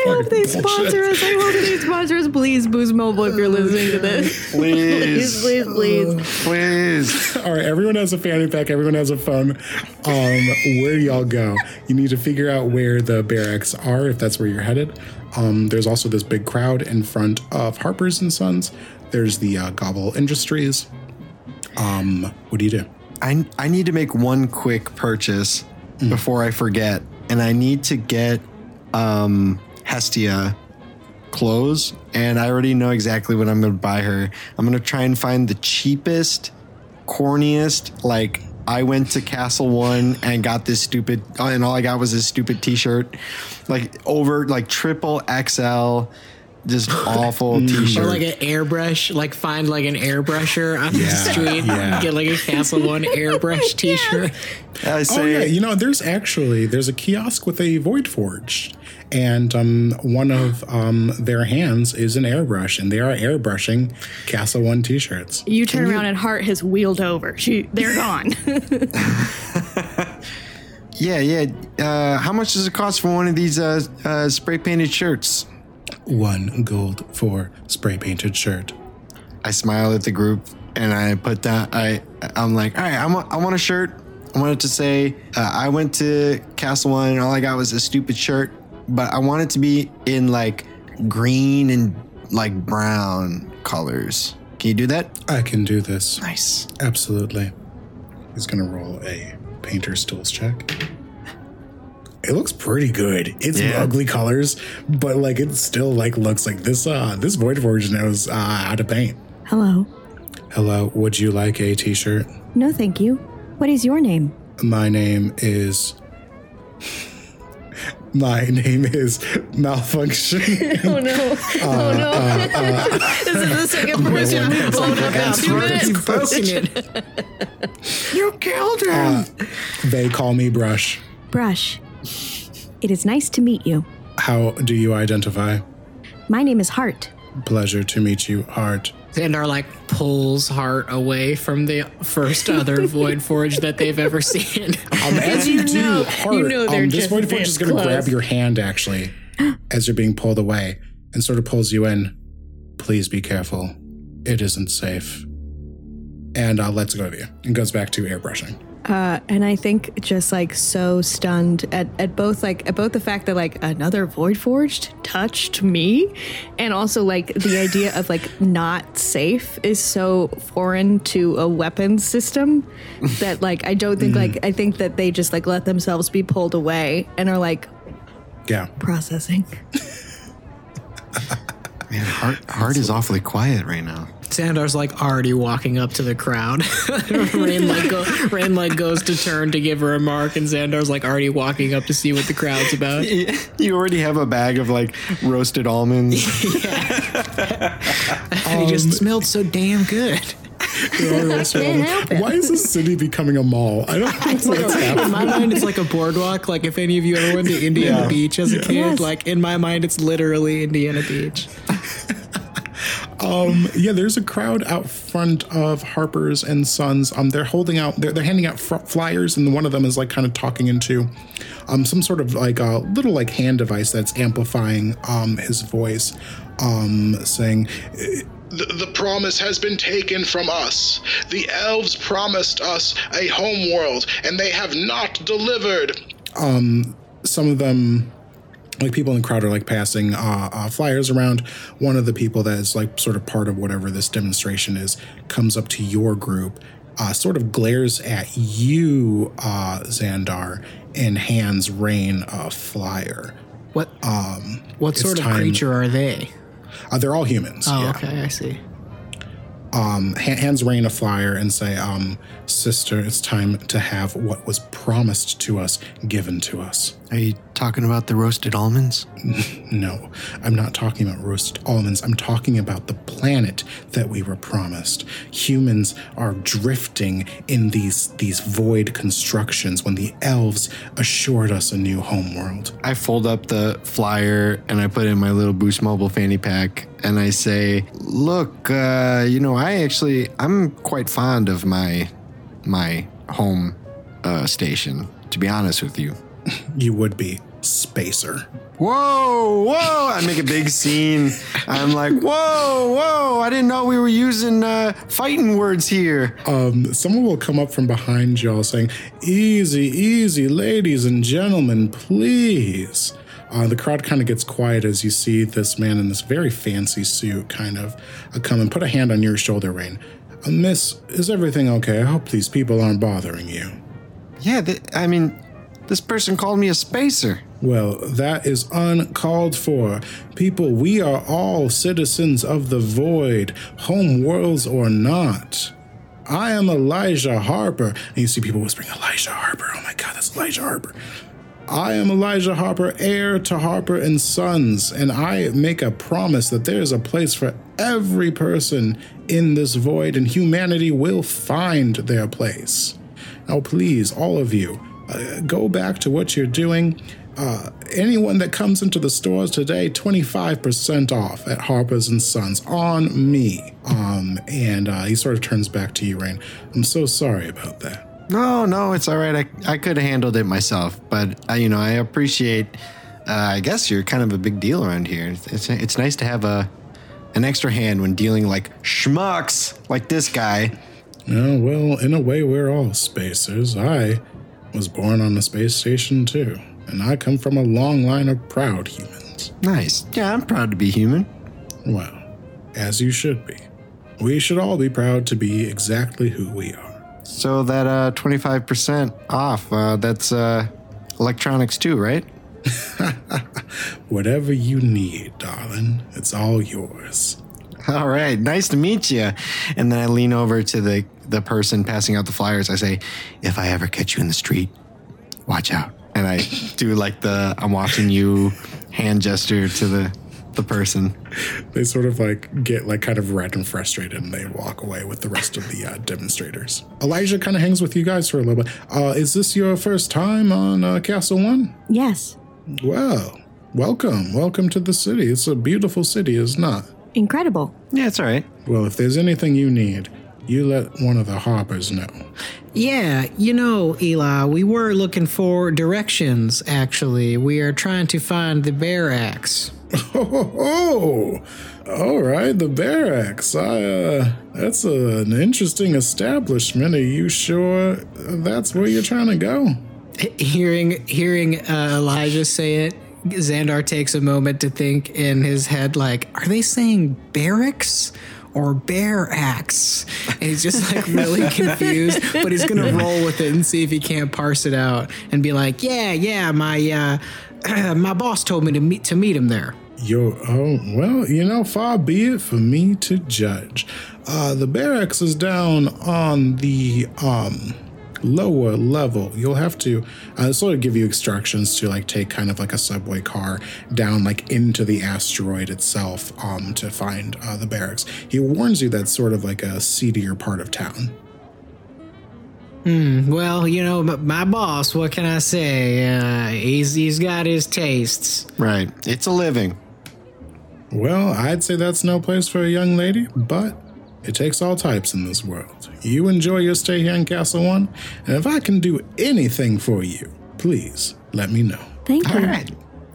hope they sponsor us. I hope they sponsor us. Please, Boost Mobile, if you're listening to this. Please, Please, please, please. please. All right, everyone has a fanny pack. Everyone has a phone. Um, where do y'all go? You need to figure out where the barracks are, if that's where you're headed. Um, there's also this big crowd in front of Harper's and Sons. There's the uh, Gobble Industries. Um, what do you do? I I need to make one quick purchase before I forget, and I need to get um, Hestia clothes, and I already know exactly what I'm going to buy her. I'm going to try and find the cheapest, corniest, like. I went to Castle One and got this stupid, and all I got was this stupid T-shirt, like over like triple XL, just awful T-shirt. Or like an airbrush, like find like an airbrusher on the street, yeah. get like a Castle One airbrush T-shirt. I Oh yeah, you know, there's actually there's a kiosk with a Void Forge, and um, one of um, their hands is an airbrush, and they are airbrushing Castle One T-shirts. You turn around and Hart has wheeled over. She, they're gone. Yeah, yeah. Uh, how much does it cost for one of these uh, uh, spray painted shirts? One gold for spray painted shirt. I smile at the group and I put down. I I'm like, all right, I want I want a shirt. I wanted to say uh, I went to Castle One and all I got was a stupid shirt, but I want it to be in like green and like brown colors. Can you do that? I can do this. Nice. Absolutely. He's gonna roll a painter's tools check. It looks pretty good. It's Yeah. ugly colors, but like it still like looks like this. Uh, this Void Forge knows uh, how to paint. Hello. Hello, would you like a T-shirt? No, thank you. What is your name? My name is. My name is Malfunction. Oh no! oh no! this is the second person who's blown up in two minutes. broken it. You killed him. they call me Brush. Brush. It is nice to meet you. How do you identify? My name is Hart. Pleasure to meet you, Hart. Xandar like pulls Hart away from the first other Void Forge that they've ever seen. Um, as you, you do, know- Hart, you know they're um, this just Void Forge is going to grab your hand actually as you're being pulled away and sort of pulls you in. Please be careful. It isn't safe. And uh, lets go of you and goes back to airbrushing. Uh, and I think just like so stunned at, at both like at both the fact that like another void forged touched me and also like the idea of like not safe is so foreign to a weapons system that like I don't think like I think that they just like let themselves be pulled away and are like Yeah. processing. Man, Hart Hart is awfully quiet right now. Xandar's like already walking up to the crowd. Raine like go, Raine like goes to turn to give her a mark, and Xandar's like already walking up to see what the crowd's about. You already have a bag of like roasted almonds. Yeah. and he just um, smelled so damn good. Why is this city becoming a mall? I don't know what's In my mind, it's like a boardwalk. Like if any of you ever went to Indiana Yeah. Beach as a kid, Yes. like in my mind, it's literally Indiana Beach. Um, yeah, there's a crowd out front of Harper's and Sons. Um, they're holding out, they're, they're handing out fr- flyers, and one of them is like kind of talking into um, some sort of like a little like hand device that's amplifying um, his voice, um, saying, The, the promise has been taken from us. The elves promised us a home world, and they have not delivered. Um, some of them like people in the crowd are like passing uh, uh, flyers around one of the people that is like sort of part of whatever this demonstration is comes up to your group uh, sort of glares at you uh, xandar and hands Raine a flyer What? Um, what sort of time- creature are they? uh, they're all humans Oh, yeah. okay, I see. um, hands Raine a flyer and say, um, "Sister, it's time to have what was promised to us given to us." Are you talking about the roasted almonds? No, I'm not talking about roasted almonds. I'm talking about the planet that we were promised. Humans are drifting in these these void constructions when the elves assured us a new homeworld. I fold up the flyer and I put it in my little Boost Mobile fanny pack and I say, "Look, uh, you know, I actually I'm quite fond of my my home uh, station. To be honest with you." You would be spacer. Whoa, whoa! I make a big scene. I'm like, whoa, whoa! I didn't know we were using uh, fighting words here. Um, someone will come up from behind y'all saying, "Easy, easy, ladies and gentlemen, please." Uh, the crowd kind of gets quiet as you see this man in this very fancy suit kind of uh, come and put a hand on your shoulder, Raine. Uh, Miss, is everything okay? I hope these people aren't bothering you. Yeah, th- I mean, this person called me a spacer. Well, that is uncalled for. People, we are all citizens of the void, home worlds or not. I am Elijah Harper. And you see people whispering, Elijah Harper. Oh my God, that's Elijah Harper. I am Elijah Harper, heir to Harper and Sons, and I make a promise that there is a place for every person in this void, and humanity will find their place. Now, please, all of you, uh, go back to what you're doing. Uh, anyone that comes into the stores today, 25% off at Harper's and Sons on me. Um, and uh, he sort of turns back to you, Raine. I'm so sorry about that. No, no, it's all right. I, I could have handled it myself, but uh, you know, I appreciate. Uh, I guess you're kind of a big deal around here. It's, it's it's nice to have a an extra hand when dealing like schmucks like this guy. Oh, well, in a way, we're all spacers. I was born on a space station too, and I come from a long line of proud humans. Nice. Yeah, I'm proud to be human. Well, as you should be. We should all be proud to be exactly who we are. So that uh 25% off, uh that's uh electronics too, right? Whatever you need, darling, it's all yours. All right, nice to meet you. And then I lean over to the the person passing out the flyers. I say, "If I ever catch you in the street, watch out." And I do like the I'm watching you hand gesture to the the person. They sort of like get like kind of red and frustrated and they walk away with the rest of the uh, demonstrators. Elijah kind of hangs with you guys for a little bit. Uh, is this your first time on uh, Castle One? Yes. Well, welcome. Welcome to the city. It's a beautiful city, is not? Incredible. Yeah, it's all right. Well, if there's anything you need, you let one of the Harpers know. Yeah, you know, Eli, we were looking for directions, actually. We are trying to find the barracks. Oh, all right, the barracks. I, uh, that's an interesting establishment. Are you sure that's where you're trying to go? Hearing hearing uh, Elijah say it, Xandar takes a moment to think in his head, like, are they saying barracks? Or bear axe, and he's just like really confused, but he's gonna roll with it and see if he can't parse it out, and be like, "Yeah, yeah, my uh, my boss told me to meet to meet him there." Yo, oh, well, you know, far be it for me to judge. Uh, the barracks is down on the, um, lower level. You'll have to uh, sort of give you instructions to like take kind of like a subway car down like into the asteroid itself um, to find uh, the barracks. He warns you that's sort of like a seedier part of town. Hmm. Well, you know, m- my boss. What can I say? Uh, he's he's got his tastes. Right. It's a living. Well, I'd say that's no place for a young lady, but it takes all types in this world. You enjoy your stay here in Castle One, and if I can do anything for you, please let me know. Thank you. All right.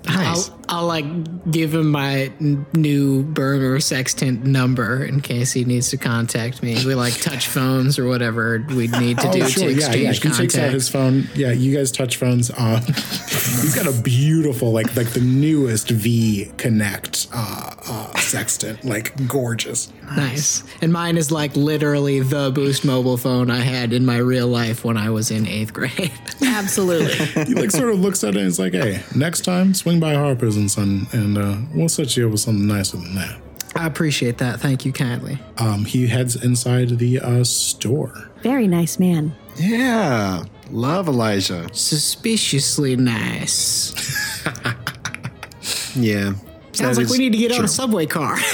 Nice. I'll, I'll like give him my n- new burner sextant number in case he needs to contact me. We like touch phones or whatever we need to do to Oh, yeah, yeah. exchange He takes out his phone. Yeah, you guys touch phones. Um, he's got a beautiful, like, like the newest V Connect uh, uh, sextant, like gorgeous. Nice. And mine is like literally the Boost mobile phone I had in my real life when I was in eighth grade. Absolutely. He like sort of looks at it and is like, "Hey, next time swing by Harper's and Son, and uh, we'll set you up with something nicer than that." I appreciate that. Thank you kindly. Um, he heads inside the uh, store. Very nice man. Yeah. Love Elijah. Suspiciously nice. Yeah. Sounds That like we need to get on a subway car.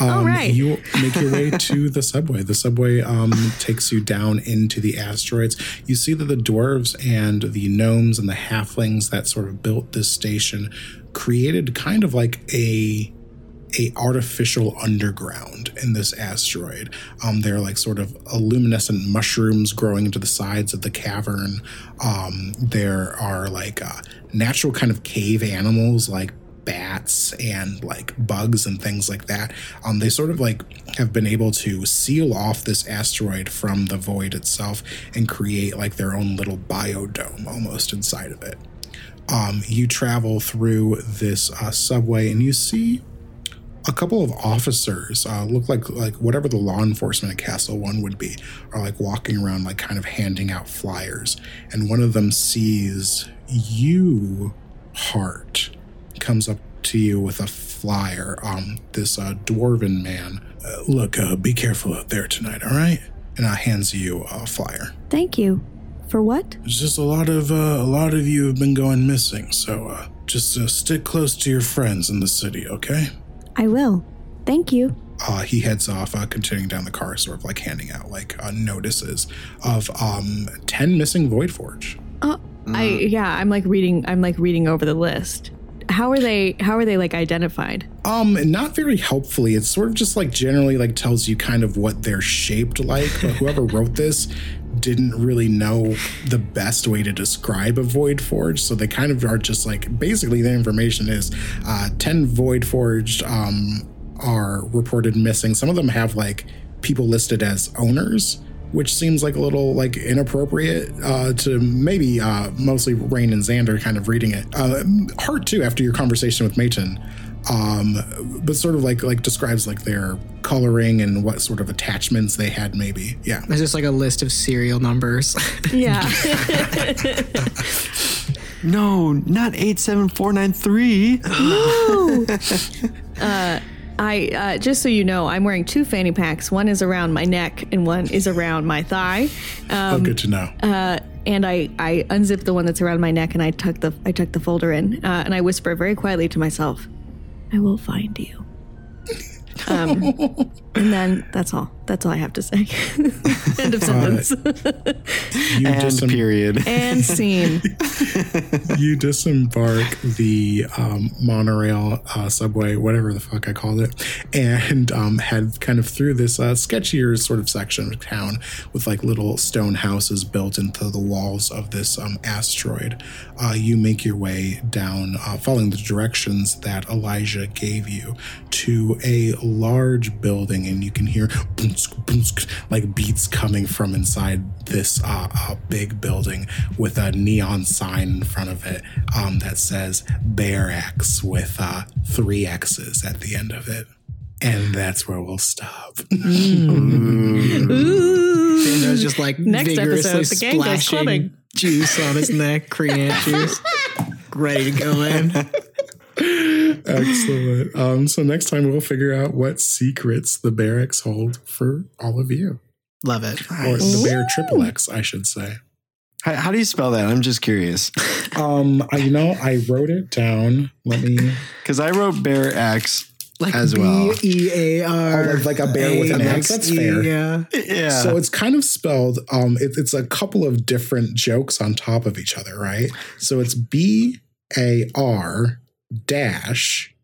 Um, right. You make your way to the subway. The subway um, takes you down into the asteroids. You see that the dwarves and the gnomes and the halflings that sort of built this station created kind of like a a artificial underground in this asteroid. Um, they're like sort of luminescent mushrooms growing into the sides of the cavern. Um, there are like uh, natural kind of cave animals like bats and like bugs and things like that. Um, they sort of like have been able to seal off this asteroid from the void itself and create like their own little biodome almost inside of it. Um, you travel through this uh, subway and you see a couple of officers uh, look like like whatever the law enforcement at Castle One would be are like walking around like kind of handing out flyers, and one of them sees you, Hart, comes up to you with a flyer. Um, this uh, dwarven man. Uh, look, uh, be careful out there tonight, all right? And uh, hands you a flyer. Thank you. For what? It's just a lot of uh, a lot of you have been going missing, so uh, just uh, stick close to your friends in the city, okay? I will. Thank you. uh, he heads off, uh, continuing down the car, sort of like handing out like uh, notices of um, ten missing Void Forge. Uh, I yeah, I'm like reading. I'm like reading over the list. How are they? How are they like identified? Um, not very helpfully. It's sort of just like generally like tells you kind of what they're shaped like. But whoever wrote this didn't really know the best way to describe a Void Forge, so they kind of are just like basically the information is uh, ten Void Forged um, are reported missing. Some of them have like people listed as owners. Which seems like a little like inappropriate uh, to maybe uh, mostly Raine and Xandar kind of reading it. Uh, Hart too after your conversation with Mayton, um, but sort of like like describes like their coloring and what sort of attachments they had maybe. Yeah. There's just like a list of serial numbers. Yeah. No, not 87493. I uh, just so you know, I'm wearing two fanny packs. One is around my neck, and one is around my thigh. oh, good to know. Uh, and I, I unzip the one that's around my neck, and I tuck the I tuck the folder in, uh, and I whisper very quietly to myself, "I will find you." Um, and then that's all. That's all I have to say. End of sentence. you, And disem- period. and scene. you disembark the um, monorail, uh, subway, whatever the fuck I called it, and um, head kind of through this uh, sketchier sort of section of town with like little stone houses built into the walls of this um, asteroid. Uh, you make your way down, uh, following the directions that Elijah gave you, to a large building, and you can hear boomsk, boomsk, like beats coming from inside this uh, uh, big building with a neon sign in front of it um, that says Bear X with uh, three X's at the end of it. And that's where we'll stop. Xandar's just like Next vigorously episode, the gang splashing juice on his neck, creant juice, ready to go in. Excellent. Um, so next time we'll figure out what secrets the barracks hold for all of you. Love it. Or the Bear Triple X, I should say. How, how do you spell that? I'm just curious. Um, I, you know, I wrote it down. Let me. Because I wrote Bear X Like as well. B E A R. Oh, like- like a bear with an X? That's fair. Yeah. Yeah. So it's kind of spelled. Um, it, it's a couple of different jokes on top of each other, right? So it's B A R dash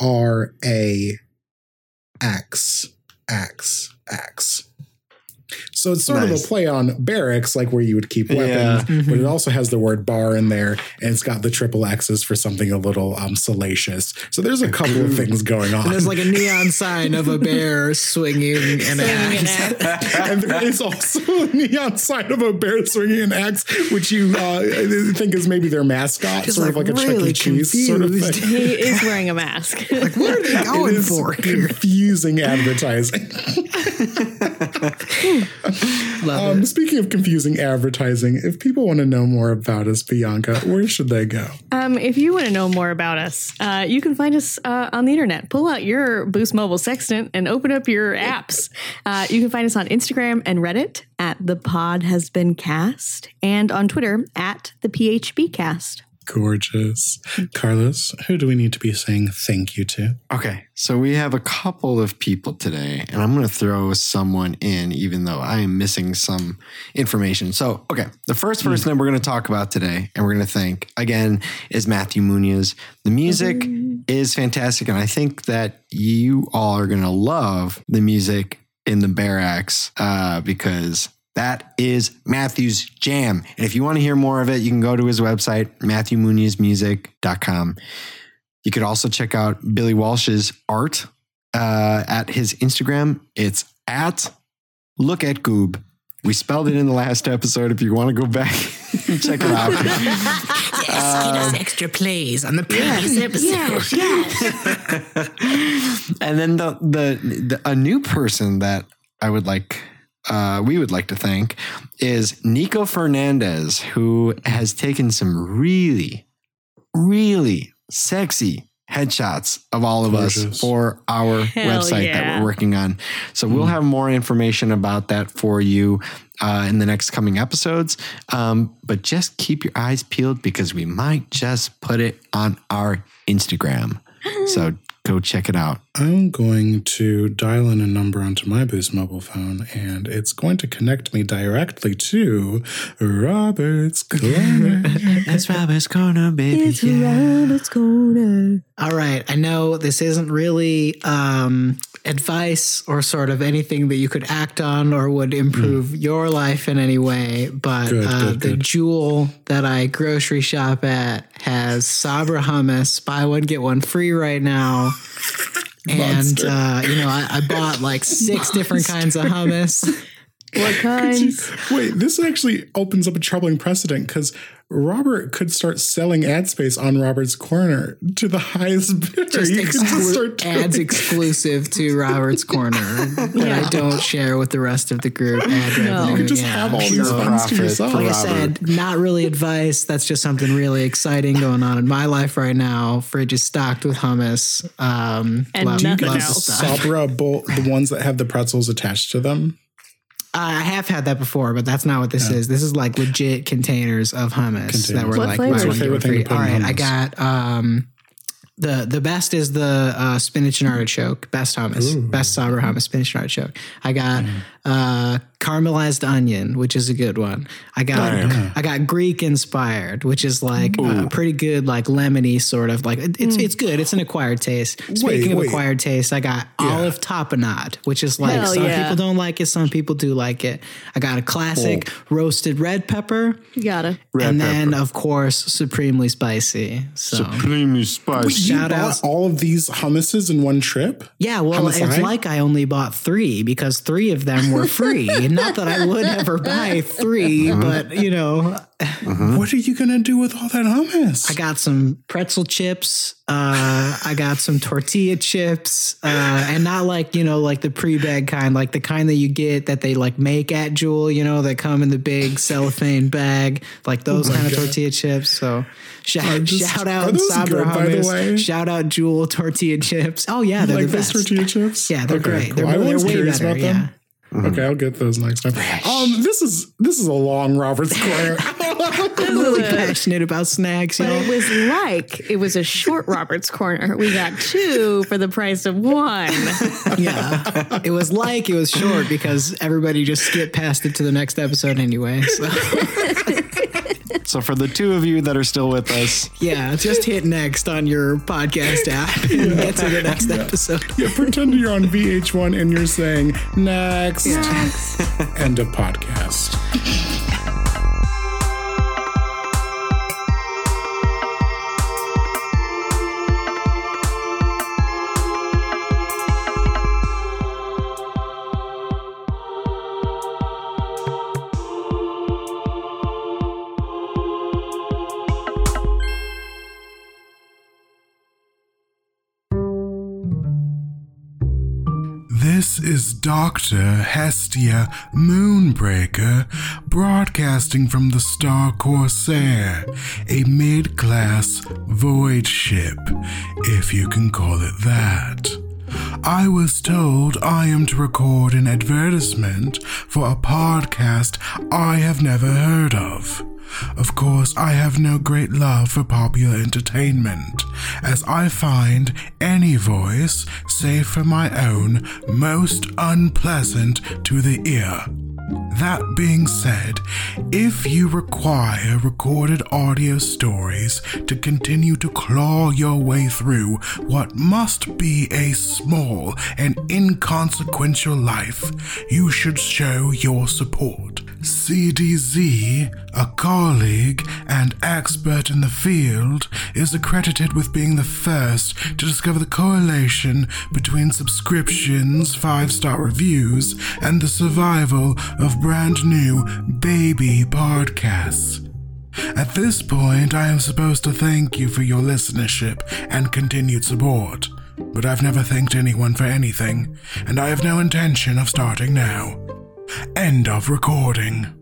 R A X X X. So it's sort of a play on barracks, like where you would keep weapons, Yeah. but it also has the word bar in there, and it's got the triple X's for something a little um, salacious. So there's a couple of things going on. And there's like a neon sign of a bear swinging an axe. and there is also a neon sign of a bear swinging an axe, which you uh, think is maybe their mascot, Just sort of like like a Chuck really E. Cheese sort of thing. He is wearing a mask. like What are they going is for here? confusing advertising. Love Um, it. speaking of confusing advertising, if people want to know more about us, Bianca, where should they go? Um, if you want to know more about us, uh, you can find us uh, on the internet. Pull out your Boost Mobile Sextant and open up your apps. Uh, you can find us on Instagram and Reddit at the Pod Has Been Cast, and on Twitter at the PHB Cast. Gorgeous. Carlos, who do we need to be saying thank you to? Okay, so we have a couple of people today, and I'm going to throw someone in, even though I am missing some information. So, okay, the first person that we're going to talk about today, and we're going to thank again, is Matthew Muñiz. The music is fantastic, and I think that you all are going to love the music in the barracks uh, because that is Matthew's jam. And if you want to hear more of it, you can go to his website, matthewmunizmusic.com. You could also check out Billy Walsh's art uh, at his Instagram. It's at look at goob. We spelled it in the last episode. If you want to go back and check it out. Yes, us extra plays on the previous episode. Yes. and then the, the the a new person that I would like uh, we would like to thank is Nico Fernandez, who has taken some really, really sexy headshots of all of us for our Hell website that we're working on. So we'll have more information about that for you uh, in the next coming episodes. Um, but just keep your eyes peeled because we might just put it on our Instagram. So go check it out. I'm going to dial in a number onto my Boost mobile phone, and it's going to connect me directly to Robert's Corner. That's Robert's Corner, baby. It's Robert's Corner. All right. I know this isn't really um, advice or sort of anything that you could act on or would improve your life in any way, but Good, uh, good, the good. jewel that I grocery shop at has Sabra hummus, buy one, get one free right now. And, uh, you know, I, I bought like six different kinds of hummus. What kinds? Wait, this actually opens up a troubling precedent because Robert could start selling ad space on Robert's Corner to the highest bidder. Just you could just start ads exclusive to Robert's Corner that I don't share with the rest of the group. Ad revenue, You could just yeah. have all these Pure funds to yourself. like I said, not really advice. That's just something really exciting going on in my life right now. Fridge is stocked with hummus. Um, And love- nothing love the else. Sabra bowl, the ones that have the pretzels attached to them. I have had that before, but that's not what this is. This is like legit containers of hummus that were What like flavor? buy What's your one, get favorite thing to free. put All in right, I got um, the the best is the uh, spinach and artichoke. Best hummus, best Sabra hummus, spinach and artichoke. I got uh, caramelized onion, which is a good one. I got I got Greek inspired, which is like a pretty good, like lemony sort of like it- it's it's good. It's an acquired taste. Speaking Wait, of wait. acquired taste, I got olive tapenade, which is like Hell some yeah. people don't like it, some people do like it. I got a classic roasted red pepper, You gotta. and then of course supremely spicy. So Supremely spicy. You Shout bought outs. all of these hummuses in one trip? yeah, well, it's Homicide? like I only bought three because three of them were free. Not that I would ever buy 3 but you know, What are you going to do with all that hummus? I got some pretzel chips. Uh, I got some tortilla chips, uh, and not like you know, like the pre-bag kind, like the kind that you get that they like make at Jewel. You know, that come in the big cellophane bag, like those kind of tortilla chips. So shout, just- shout out Sabra good, by the way? hummus. Shout out Jewel tortilla chips. Oh yeah, they're like the best. tortilla chips? Yeah, they're Okay, great. cool. They're, I they're was way curious better. about Yeah. them. Okay, I'll get those next time. Um, this is this is a long Robert's Corner. I'm really passionate about snacks. You But know? it was like it was a short Robert's Corner. We got two for the price of one. Yeah. it was like it was short because everybody just skipped past it to the next episode anyway. So So for the two of you that are still with us, yeah, just hit next on your podcast app and get to the next episode. yeah, pretend you're on VH1 and you're saying next. End of podcast. Is Dr. Hestia Moonbreaker broadcasting from the Star Corsair, a mid class void ship, if you can call it that. I was told I am to record an advertisement for a podcast I have never heard of. Of course, I have no great love for popular entertainment, as I find any voice, save for my own, most unpleasant to the ear. That being said, if you require recorded audio stories to continue to claw your way through what must be a small and inconsequential life, you should show your support. CDZ, a colleague and expert in the field, is accredited with being the first to discover the correlation between subscriptions, five star reviews, and the survival of brand new baby podcasts. At this point, I am supposed to thank you for your listenership and continued support, but I've never thanked anyone for anything, and I have no intention of starting now. End of recording.